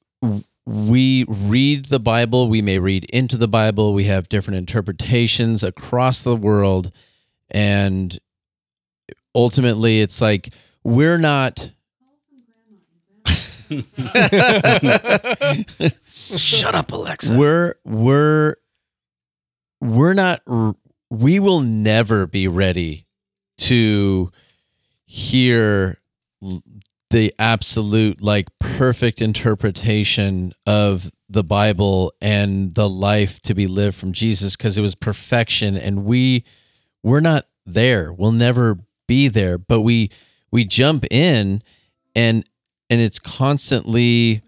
we read the Bible, we may read into the Bible, we have different interpretations across the world, and ultimately it's like we're not Shut up, Alexa. we're we're we're not we will never be ready to hear the absolute like perfect interpretation of the bible and the life to be lived from jesus because it was perfection and we we're not there we'll never be there but we we jump in and and it's constantly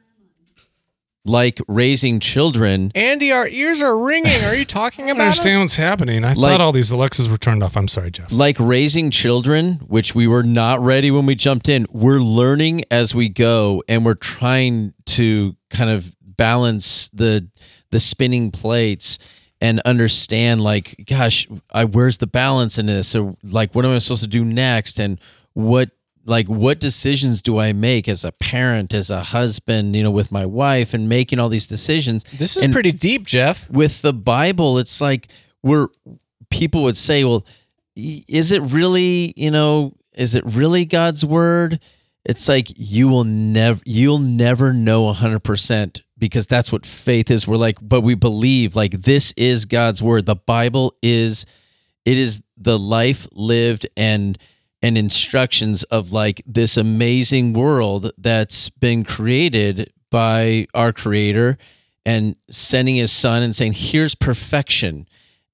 like raising children Andy, our ears are ringing. Are you talking I don't understand what's happening. I Like- thought all these Alexas were turned off. I'm sorry, Jeff. like raising children, which we were not ready when we jumped in. We're learning as we go, and we're trying to kind of balance the the spinning plates and understand, like, gosh, I, where's the balance in this? So, like, what am I supposed to do next? And what like what decisions do I make as a parent, as a husband, you know, with my wife, and making all these decisions. This is And- pretty deep, Jeff. with the Bible, it's like we're people would say, well, is it really, you know, is it really God's word? It's like you will never you'll never know 100% because that's what faith is. We're like, but we believe like this is God's word. The Bible is it is the life lived and and instructions of like this amazing world that's been created by our creator and sending his son and saying here's perfection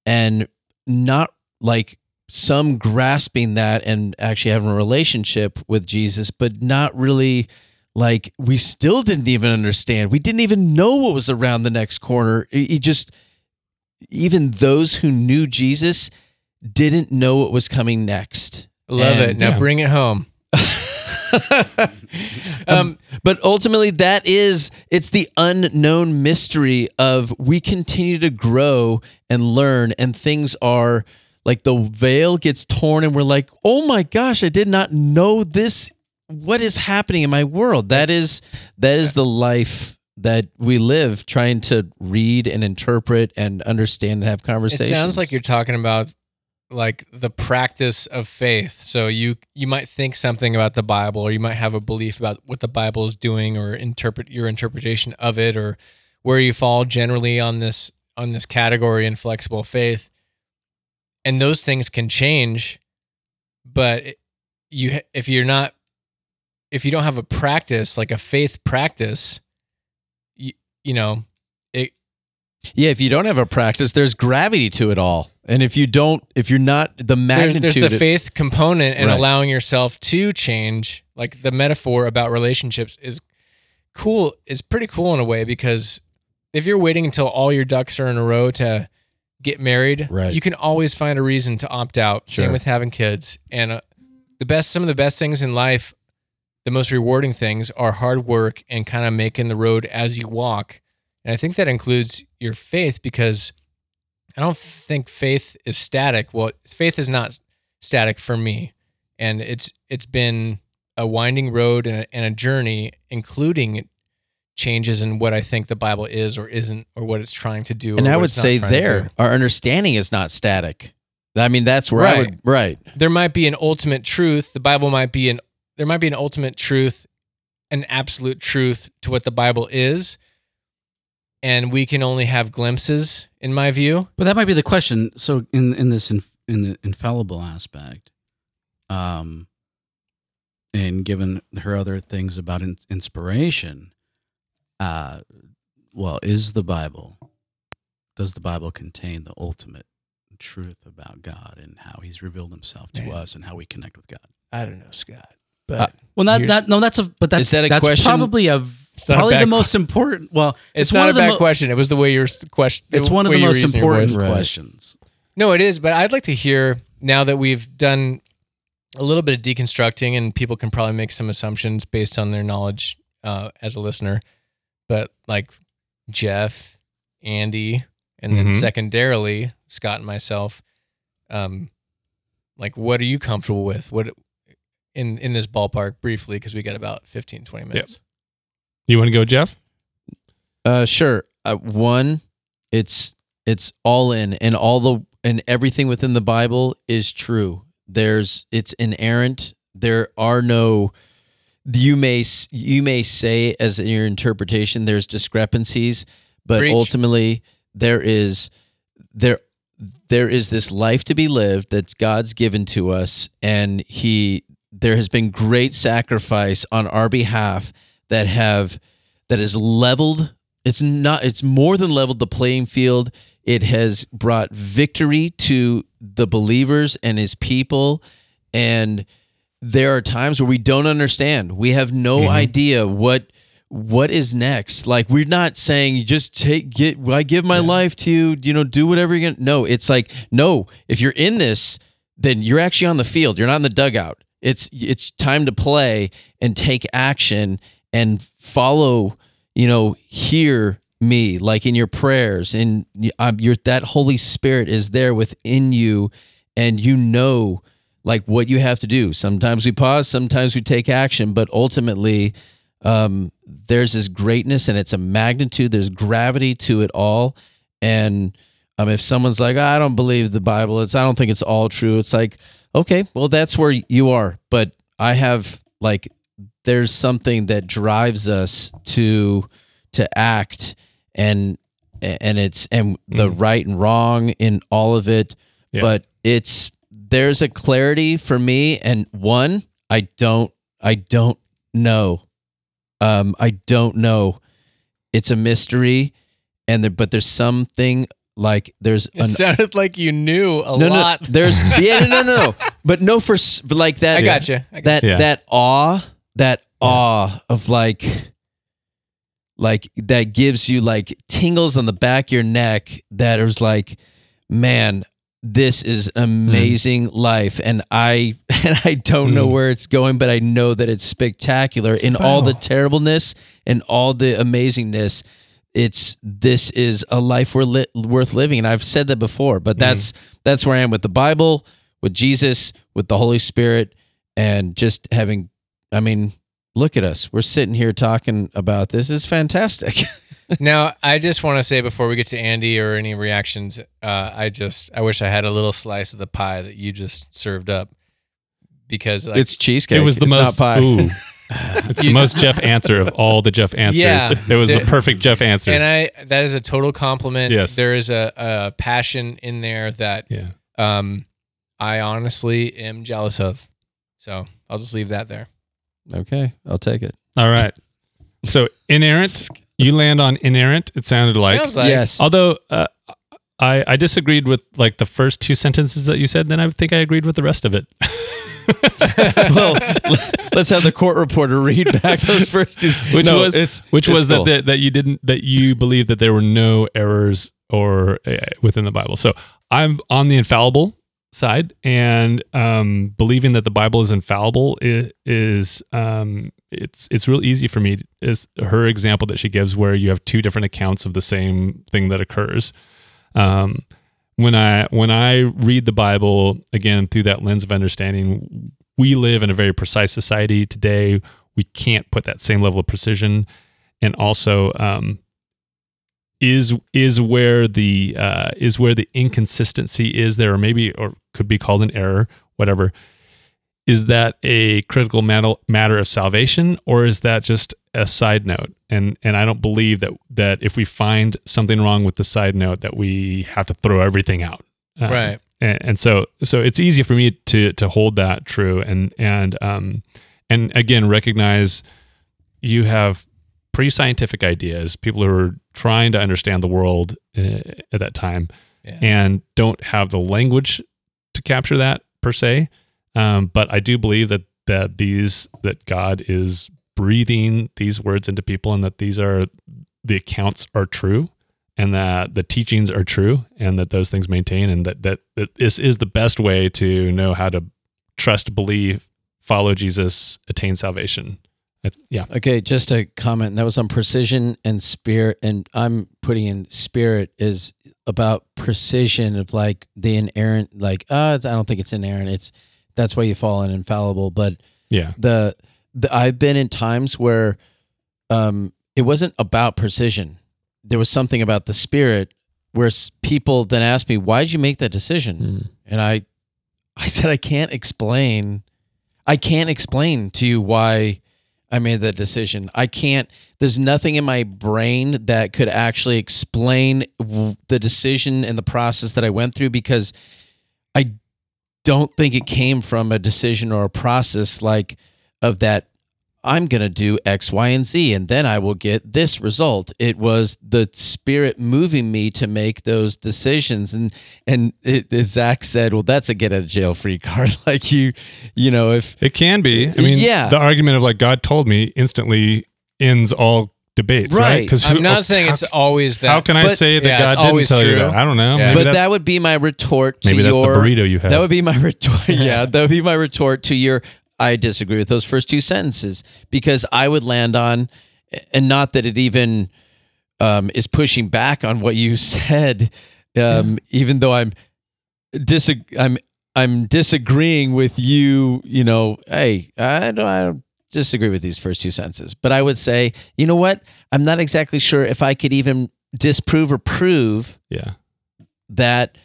and not like some grasping that and actually having a relationship with Jesus but not really like we still didn't even understand. We didn't even know what was around the next corner. It just even those who knew Jesus didn't know what was coming next Love And- it. Now bring it home. um, but ultimately that is it's the unknown mystery of we continue to grow and learn and things are like the veil gets torn and we're like oh my gosh i did not know this what is happening in my world that is that is the life that we live trying to read and interpret and understand and have conversations. It sounds like you're talking about like the practice of faith. So you you might think something about the Bible, or you might have a belief about what the Bible is doing, or interpret your interpretation of it, or where you fall generally on this on this category in flexible faith. And those things can change, but you if you're not if you don't have a practice like a faith practice, you you know Yeah, if you don't have a practice, there's gravity to it all. And if you don't, if you're not the there's, magnitude, there's the faith component and Right. allowing yourself to change like the metaphor about relationships is cool is pretty cool in a way because if you're waiting until all your ducks are in a row to get married Right. you can always find a reason to opt out same with having kids and uh, the best some of the best things in life the most rewarding things are hard work and kind of making the road as you walk and i think that includes your faith because I don't think faith is static. Well, faith is not static for me, and it's it's been a winding road and a, and a journey, including changes in what I think the Bible is or isn't, or what it's trying to do. and I would say there, our understanding is not static. I mean, that's where I Right. would right. there might be an ultimate truth. The Bible might be an there might be an ultimate truth, an absolute truth to what the Bible is, and we can only have glimpses, in my view. But that might be the question. So in in this in, in the infallible aspect, um, and given her other things about in, inspiration, uh, well, is the Bible does the Bible contain the ultimate truth about God and how He's revealed Himself to Man. us and how we connect with God? I don't know, Scott, Uh, Well, not Here's- that no, that's a but that's Is that a that's question? probably a not probably bad the most important. Well, It's, one not a of the bad mo- question. It was the way your question. It's one of the most important voice. Right. questions. No, it is. But I'd like to hear now that we've done a little bit of deconstructing, and people can probably make some assumptions based on their knowledge uh, as a listener. But like Jeff, Andy, and then Mhm. secondarily Scott and myself, um, like what are you comfortable with? What in in this ballpark briefly because we got about 15, 20 minutes. You want to go, Jeff? Uh, sure. Uh, one, it's it's all in, and all the and everything within the Bible is true. There's it's inerrant. There are no. You may you may say as in your interpretation there's discrepancies, but Preach. ultimately there is there there is this life to be lived that's God's given to us, and He there has been great sacrifice on our behalf that have that has leveled it's not it's more than leveled the playing field. It has brought victory to the believers and his people. And there are times where we don't understand. We have no Mhm. idea what what is next. Like we're not saying you just take get i give my life to you you know do whatever you're gonna no it's like no if you're in this then you're actually on the field. You're not in the dugout it's it's time to play and take action and follow you know hear me like in your prayers. And um, your that holy spirit is there within you and you know like what you have to do. Sometimes we pause sometimes we take action but ultimately um, there's this greatness and it's a magnitude there's gravity to it all. And um, if someone's like i don't believe the bible it's i don't think it's all true. It's like okay well that's where you are but i have like there's something that drives us to to act and and it's and the right and wrong in all of it Yeah. but it's there's a clarity for me and one i don't i don't know. Um i don't know. It's a mystery and there, but there's something like there's It sounded like you knew a no, lot. no there's yeah no no no no but no for like that I got you. I got that Yeah. that awe that awe of like like that gives you like tingles on the back of your neck that is like man this is an amazing life and i and i don't know Mm. where it's going but i know that it's spectacular It's the in all the terribleness and all the amazingness it's this is a life we're li- worth living and i've said that before but that's that's where i am with the bible with jesus with the holy spirit and just having i mean look at us. We're sitting here talking about this. is fantastic. now, I just want to say before we get to Andy or any reactions, uh, I just I wish I had a little slice of the pie that you just served up because like, it's cheesecake. It was the It's most not pie. Ooh. It's the most Jeff answer of all the Jeff answers. Yeah. it was the The- perfect Jeff answer. and I that is a total compliment. Yes. there is a, a passion in there that yeah. um, I honestly am jealous of. So I'll just leave that there. Okay, I'll take it. All right. So inerrant, you land on inerrant. It sounded like. Sounds like yes. Although uh, I I disagreed with like the first two sentences that you said, then I think I agreed with the rest of it. well, let's have the court reporter read back those first two. Which No, was it's which it's was cool. that, that that you didn't that you believe that there were no errors or uh, within the Bible. So I'm on the infallible side, and um, believing that the Bible is infallible is, is um, it's it's real easy for me. Is her example that she gives where you have two different accounts of the same thing that occurs. Um, when I when I read the Bible again through that lens of understanding, we live in a very precise society today. We can't put that same level of precision, and also um, is is where the uh, is where the inconsistency is there, or maybe or could be called an error, whatever. Is that a critical matter matter of salvation, or is that just a side note? And and I don't believe that that if we find something wrong with the side note, that we have to throw everything out. Um, right. and, and so so it's easy for me to to hold that true and and um and again recognize you have pre-scientific ideas people who are trying to understand the world uh, at that time Yeah. and don't have the language to capture that per se um, but i do believe that that these that god is breathing these words into people and that these are the accounts are true and that the teachings are true and that those things maintain and that, that, that this is the best way to know how to trust, believe, follow Jesus, attain salvation. Yeah. Okay, just a comment. That was on precision and spirit, and I'm putting in spirit is about precision of like the inerrant. Like, uh, I don't think it's inerrant. It's that's why you fall in infallible. But Yeah. the, the I've been in times where, um, it wasn't about precision. There was something about the spirit where people then asked me, "Why did you make that decision?" And I, I said, I can't explain. I can't explain to you why I made that decision. I can't. There's nothing in my brain that could actually explain w- the decision and the process that I went through because I don't think it came from a decision or a process like of that. I'm going to do X, Y, and Z, and then I will get this result. It was the spirit moving me to make those decisions, and and it, as Zach said, well, that's a get out of jail free card. like you, you know, if It can be. I mean, Yeah. the argument of like God told me instantly ends all debates, right? Right. I'm not oh, saying how, it's always that. How can I but- say that Yeah, God didn't always tell you that? I don't know. Yeah. Maybe but that- that would be my retort to maybe that's the your burrito you had. That would be my retort. yeah, that would be my retort to your. I disagree with those first two sentences because I would land on, and not that it even um, is pushing back on what you said, um, even though I'm disag- I'm I'm disagreeing with you. You know, hey, I don't, I don't disagree with these first two sentences, but I would say, you know what? I'm not exactly sure if I could even disprove or prove yeah. that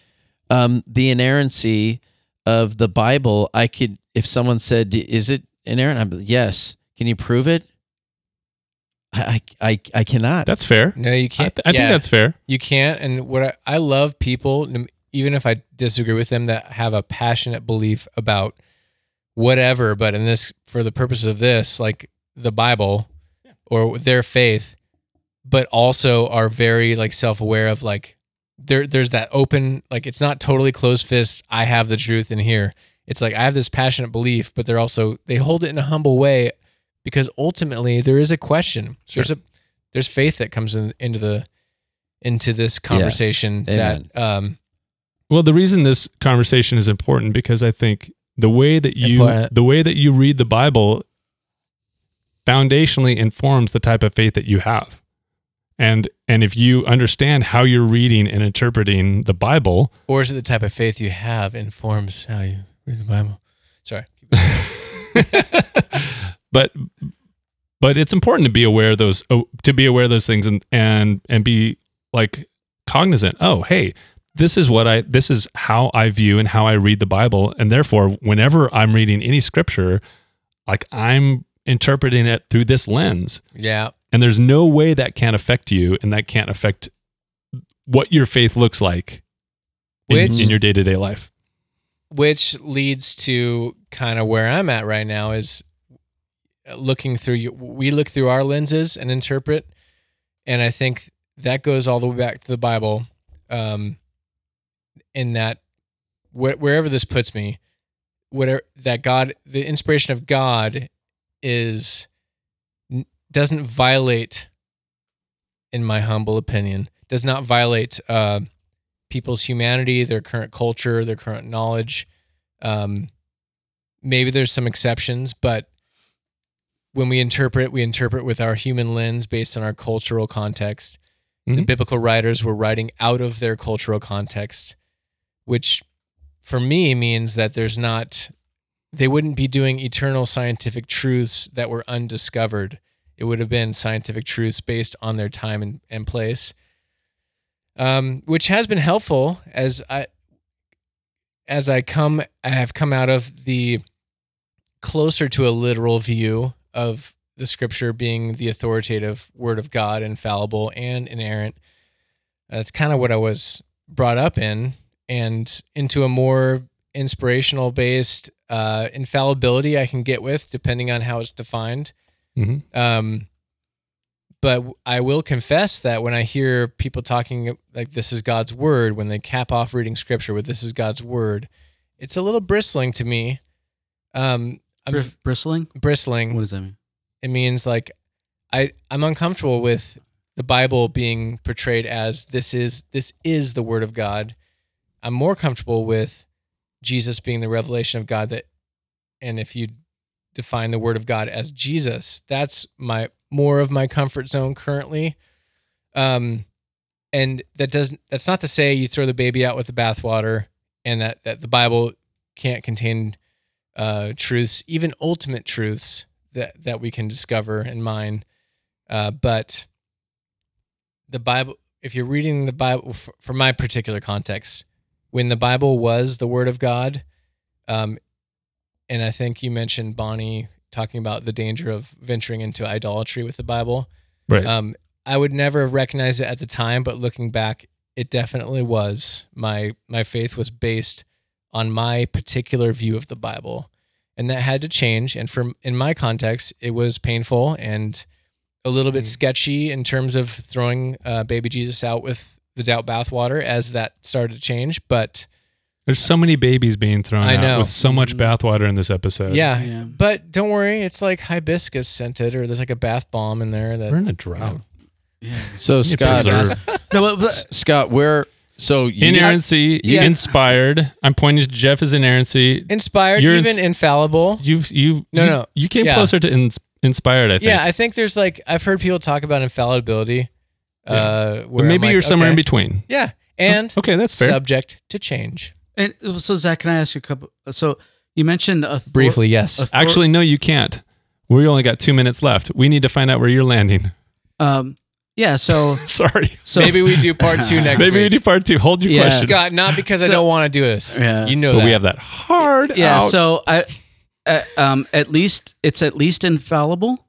um, the inerrancy of the Bible, I could, if someone said, "Is it inerrant?" I'm yes. Can you prove it? I I I, I cannot. That's fair. no, you can't. th- I think that's fair. you can't. And what I, I love people, even if I disagree with them, that have a passionate belief about whatever. But in this, for the purpose of this, like the Bible or their faith, but also are very like self aware of like there. There's that open, like it's not totally closed fist. I have the truth in here. It's like I have this passionate belief, but they're also they hold it in a humble way because ultimately there is a question. There's a there's faith that comes in, into the into this conversation Amen. that um Well, the reason this conversation is important because I think the way that you Important. the way that you read the Bible foundationally informs the type of faith that you have. And and if you understand how you're reading and interpreting the Bible, or is it the type of faith you have informs how you read the Bible? Sorry. but but it's important to be aware of those oh, to be aware of those things and and and be like cognizant. Oh, hey, this is what I this is how I view and how I read the Bible, and therefore, whenever I'm reading any scripture, like I'm interpreting it through this lens. Yeah. And there's no way that can't affect you and that can't affect what your faith looks like in, Which- in your day to day life. which leads to kind of where I'm at right now is looking through we look through our lenses and interpret and I think that goes all the way back to the Bible um in that wh- wherever this puts me whatever that God the inspiration of God is doesn't violate in my humble opinion does not violate uh people's humanity, their current culture, their current knowledge. Um, maybe there's some exceptions, but when we interpret, we interpret with our human lens based on our cultural context. The Mhm. biblical writers were writing out of their cultural context, which for me means that there's not, they wouldn't be doing eternal scientific truths that were undiscovered. It would have been scientific truths based on their time and, and place um, which has been helpful as I as I come I have come out of the closer to a literal view of the scripture being the authoritative word of God, infallible and inerrant. That's kind of what I was brought up in, and into a more inspirational based uh, infallibility I can get with, depending on how it's defined. Mhm. Um, but I will confess that when I hear people talking like this is God's word, when they cap off reading scripture with this is God's word, it's a little bristling to me. Um, I'm Br- bristling. bristling. What does that mean? It means like I I'm uncomfortable with the Bible being portrayed as this is this is the word of God. I'm more comfortable with Jesus being the revelation of God that and if you define the word of God as Jesus, that's my more of my comfort zone currently. Um and that doesn't that's not to say you throw the baby out with the bathwater and that that the Bible can't contain uh truths, even ultimate truths that that we can discover and mine. Uh but the Bible if you're reading the Bible for, for my particular context, when the Bible was the word of God, um, and I think you mentioned Bonnie talking about the danger of venturing into idolatry with the Bible. Right. Um, I would never have recognized it at the time, but looking back, it definitely was. My my faith was based on my particular view of the Bible, and that had to change. And from in my context, it was painful and a little bit sketchy in terms of throwing uh, baby Jesus out with the doubt bathwater as that started to change. But There's so many babies being thrown I out with so much bathwater in this episode. yeah, Yeah. but don't worry, it's like hibiscus scented, or there's like a bath bomb in there that We're in a drought. Yeah. So Scott, preserve. No, but, but Scott, where? So you Inerrancy, Yeah. inspired. I'm pointing to Jeff as inerrancy. inspired, You're even ins- infallible. You've you No, you, no. you came Yeah. closer to ins- inspired. I think. Yeah, I think there's like I've heard people talk about infallibility. Uh, but where I'm maybe like, you're somewhere in between. Yeah, and Okay, that's fair. subject to change. And so Zach, can I ask you a couple? So you mentioned author- Briefly, yes. author- Actually, no, you can't. We only got two minutes left. We need to find out where you're landing. Um, yeah. So Sorry. so Maybe we do part two next Maybe we do part two. Hold your Yeah. question. Scott, not because I don't want to do this. Yeah. You know but that. we have that hard yeah. out. So I, uh, um, at least it's at least infallible.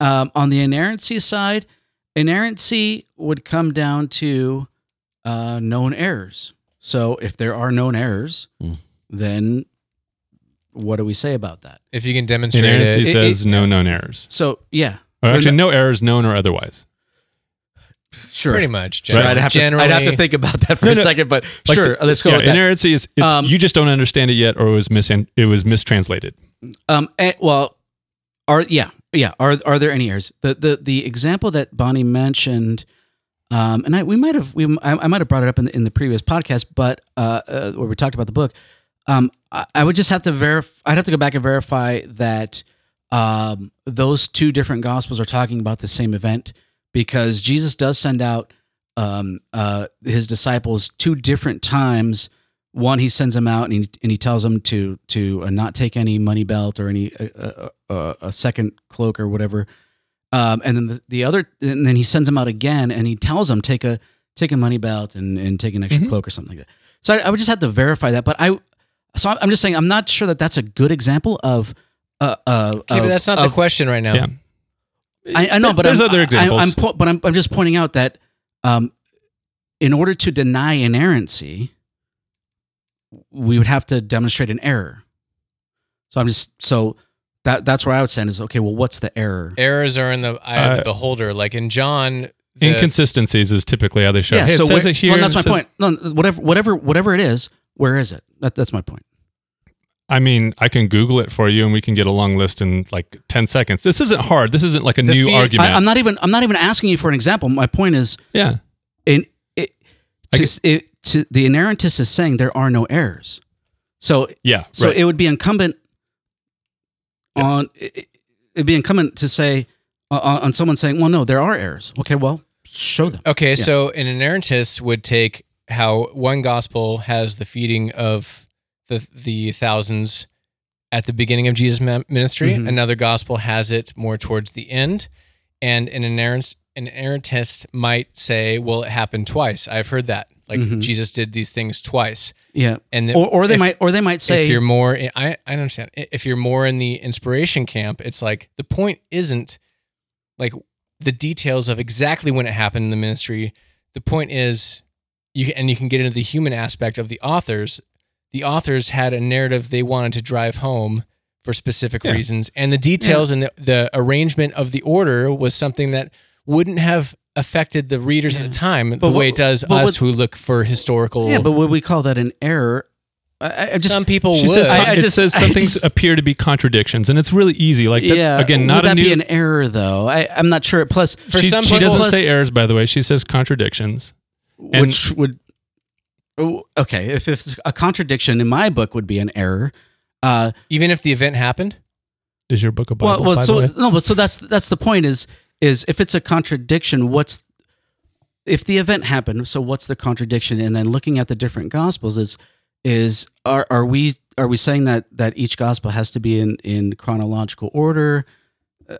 Um, on the inerrancy side, inerrancy would come down to uh, known errors. So if there are known errors, Hmm. then what do we say about that? if you can demonstrate Inerrancy it. It- says no known errors. So yeah, Or actually, When no errors known or otherwise. sure. Pretty much. Sure, Generally, I'd have, to, I'd have to think about that for No, a second, but Like sure, the- let's go yeah, with that. Inerrancy is it's, Um, you just don't understand it yet, or it was mis it was mistranslated. Um, eh, well, are yeah, yeah. Are are there any errors? The the the example that Bonnie mentioned, um, and I we might have we I, I might have brought it up in the, in the previous podcast, but uh, uh, where we talked about the book. Um, I, I would just have to verify. I'd have to go back and verify that um, those two different gospels are talking about the same event because Jesus does send out um, uh, his disciples two different times. One, he sends them out and he, and he tells them to to uh, not take any money belt or any uh, uh, a second cloak or whatever. Um, and then the, the other, and then he sends them out again, and he tells them take a take a money belt and and take an extra Mhm. cloak or something like that. So I, I would just have to verify that. But I, so I'm just saying I'm not sure that that's a good example of. Uh, uh, Okay, but that's not of- the question right now. Yeah. I, I know, but there's I'm, other I- examples. I, am po- but I'm, I'm just pointing out that um, in order to deny inerrancy, we would have to demonstrate an error. So I'm just so that that's where I would stand is okay. Well, what's the error? Errors are in the eye of the Uh, beholder. Like in John, the, Inconsistencies is typically how they show. yeah. hey, it so says where- it here. well, that's my says- point. No, whatever, whatever, whatever it is, where is it? That, that's my point. I mean, I can Google it for you, and we can get a long list in like ten seconds. This isn't hard. This isn't like a The new feed- argument. I, I'm not even. I'm not even asking you for an example. My point is, yeah. in it, to, get- it, to the inerrantist is saying there are no errors. So Yeah. So right. it would be incumbent Yes. on it, it'd be incumbent to say uh, on on someone saying, "Well, no, there are errors." Okay, well, show them. Okay, Yeah. so an inerrantist would take how one gospel has the feeding of the the thousands at the beginning of Jesus' ministry, Mhm. another gospel has it more towards the end, and an inerrant an inerrantist might say, "Well, it happened twice." I've heard that, like Mhm. Jesus did these things twice, Yeah, and the- or or they if- might or they might say, if you're more I, I understand. If you're more in the inspiration camp it's like the point isn't like the details of exactly when it happened in the ministry. The point is you and you can get into the human aspect of the authors. The authors had a narrative they wanted to drive home for specific Yeah. reasons. And the details and the, the arrangement of the order was something that wouldn't have affected the readers Yeah. at the time the But way it does us what- who look for historical yeah, but would we call that an error? I- I, I just some people She would says I- I it just- says I some things just- appear to be contradictions, and it's really easy. Like that, yeah. again, would not a that new. be an error though? I, I'm not sure. Plus, For she, some she people- doesn't say errors, by the way. She says contradictions. And- which would oh, okay if if it's a contradiction in my book would be an error. Uh, even if the event happened Is your book a Bible? well, well by so the way? no, but so that's that's the point is is if it's a contradiction, what's if the event happened? So what's the contradiction? And then looking at the different gospels is is are are we are we saying that that each gospel has to be in in chronological order?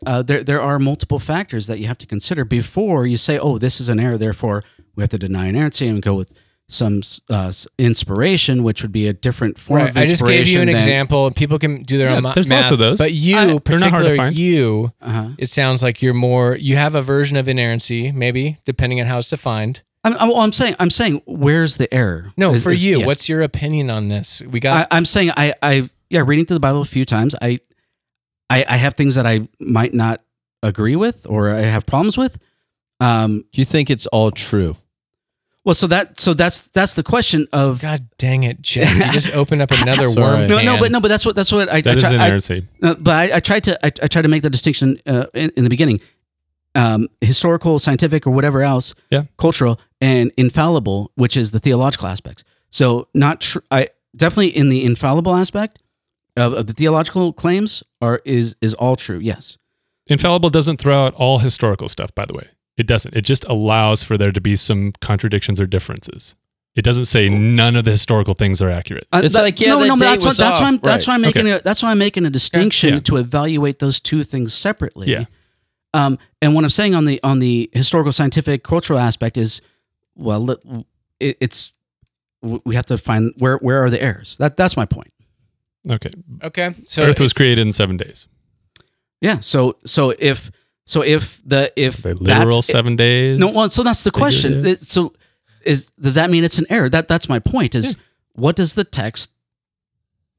Uh, there there are multiple factors that you have to consider before you say, oh, this is an error. Therefore, we have to deny inerrancy and go with some uh, inspiration, which would be a different form Right. of inspiration. I just gave you an than- example. and People can do their Yeah, own ma- there's math. lots of those. But you, I- they're not hard to particular you, Uh-huh. it sounds like you're more. You have a version of inerrancy, maybe depending on how it's defined. I'm, I'm, well, I'm saying, I'm saying, where's the error? No, Is- for is- you, yeah. what's your opinion on this? We got. I, I'm saying, I, I, yeah, reading through the Bible a few times, I, I, I have things that I might not agree with or I have problems with. Um, You think it's all true? Well, so that, so that's that's the question of God dang it, Jeff! You just opened up another Sorry. worm. no, no, but no, but that's what that's what I, That I, is try- I- inerrancy. Uh, but I, I tried to I, I tried to make the distinction uh, in, in the beginning, um, historical, scientific, or whatever else, Yeah. cultural and infallible, which is the theological aspects. So not tr- I definitely in the infallible aspect of, of the theological claims are is is all true. Yes. Infallible doesn't throw out all historical stuff, by the way. It doesn't. It just allows for there to be some contradictions or differences. It doesn't say none of the historical things are accurate. Uh, It's like, yeah, no, that no, date that's what was that's why I'm off. that's why I'm Right. making a that's why I'm making a distinction Yeah. to evaluate those two things separately. Yeah. Um, and what I'm saying on the on the historical, scientific, cultural aspect is, well, it, it's we have to find where where are the errors. That that's my point. Okay. okay. So Earth was created in seven days. Yeah. So so if so if the if The literal that's- seven days. no, well, so that's the question. It- So is does that mean it's an error? That that's my point. Is what does the text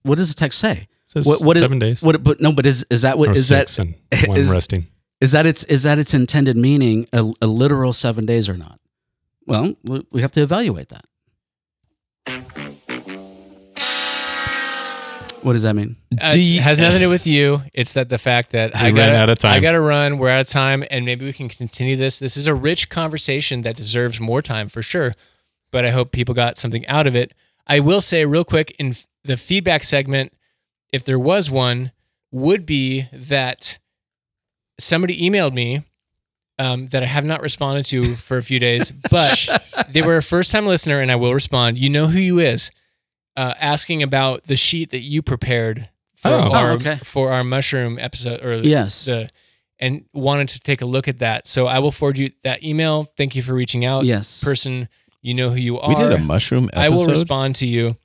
what does the text say? It says what- what is- seven days. What but no, but is is that what or is that is- resting. is that its is that its intended meaning a, a literal seven days or not? Well, we we have to evaluate that. What does that mean? Uh, Do it's- you- has nothing to do with you. It's that the fact that I ran got out of time. I got to run. We're out of time, and maybe we can continue this. This is a rich conversation that deserves more time for sure. But I hope people got something out of it. I will say real quick in f- the feedback segment, if there was one, would be that somebody emailed me um, that I have not responded to for a few days, but they were a first time listener, and I will respond. You know who you is. Uh, asking about the sheet that you prepared for Oh. our Oh, okay. for our mushroom episode or Yes. the and wanted to take a look at that. So I will forward you that email. Thank you for reaching out. Yes. Person, you know who you are. We did a mushroom episode. I will respond to you.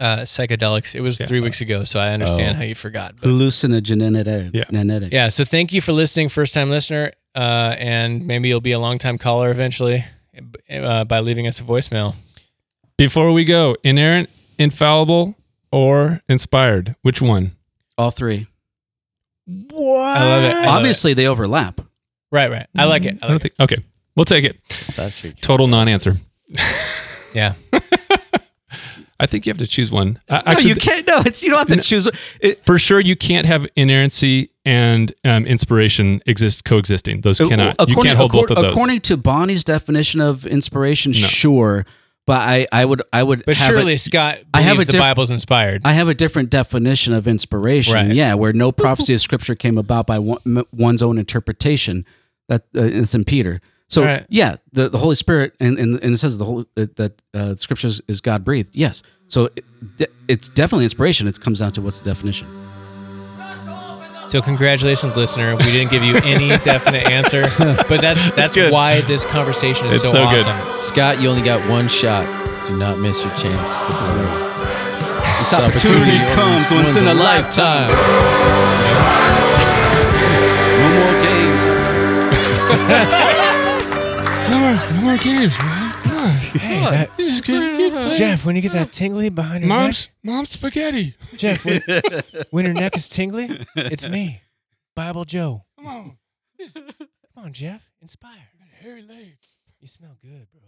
Uh, psychedelics. It was Yeah. three weeks ago, so I understand Oh. how you forgot. But Hallucinogenetic. Yeah. yeah, so thank you for listening, first time listener, uh, and maybe you'll be a long time caller eventually uh, by leaving us a voicemail. Before we go, inerrant, infallible, or inspired? Which one? All three. What? I love it. I love it. Obviously, they overlap. right, right. I like it. I I don't it. think. Okay, we'll take it. It's actually- Total non-answer. Yeah. I think you have to choose one. Uh, no, actually, you can't. No, it's you don't have to choose. It, for sure, you can't have inerrancy and um, inspiration exist coexisting. Those cannot. You can't hold both of according- those. According to Bonnie's definition of inspiration, sure, but I, I would, I would. But surely a, Scott believes I have a the diff- Bible's inspired. I have a different definition of inspiration. Right. Yeah, where no prophecy of Scripture came about by one, one's own interpretation. That uh, it's in Peter. So Right. yeah, the, the Holy Spirit and, and and it says the whole that, that uh, Scripture is, is God breathed. Yes, so it, it's definitely inspiration. It comes down to what's the definition. So congratulations, listener. We didn't give you any definite answer, but that's that's good. why this conversation is It's so, so good. awesome. Scott, you only got one shot. Do not miss your chance to deliver. This opportunity only comes once in a lifetime. No more games. no more games, man. Jeff, when you get that tingly behind your neck. Mom's mom's spaghetti. neck, Jeff, when, when your neck is tingly, it's me, Bible Joe. Come on, Come on, Jeff, inspire. hairy legs. You smell good, bro.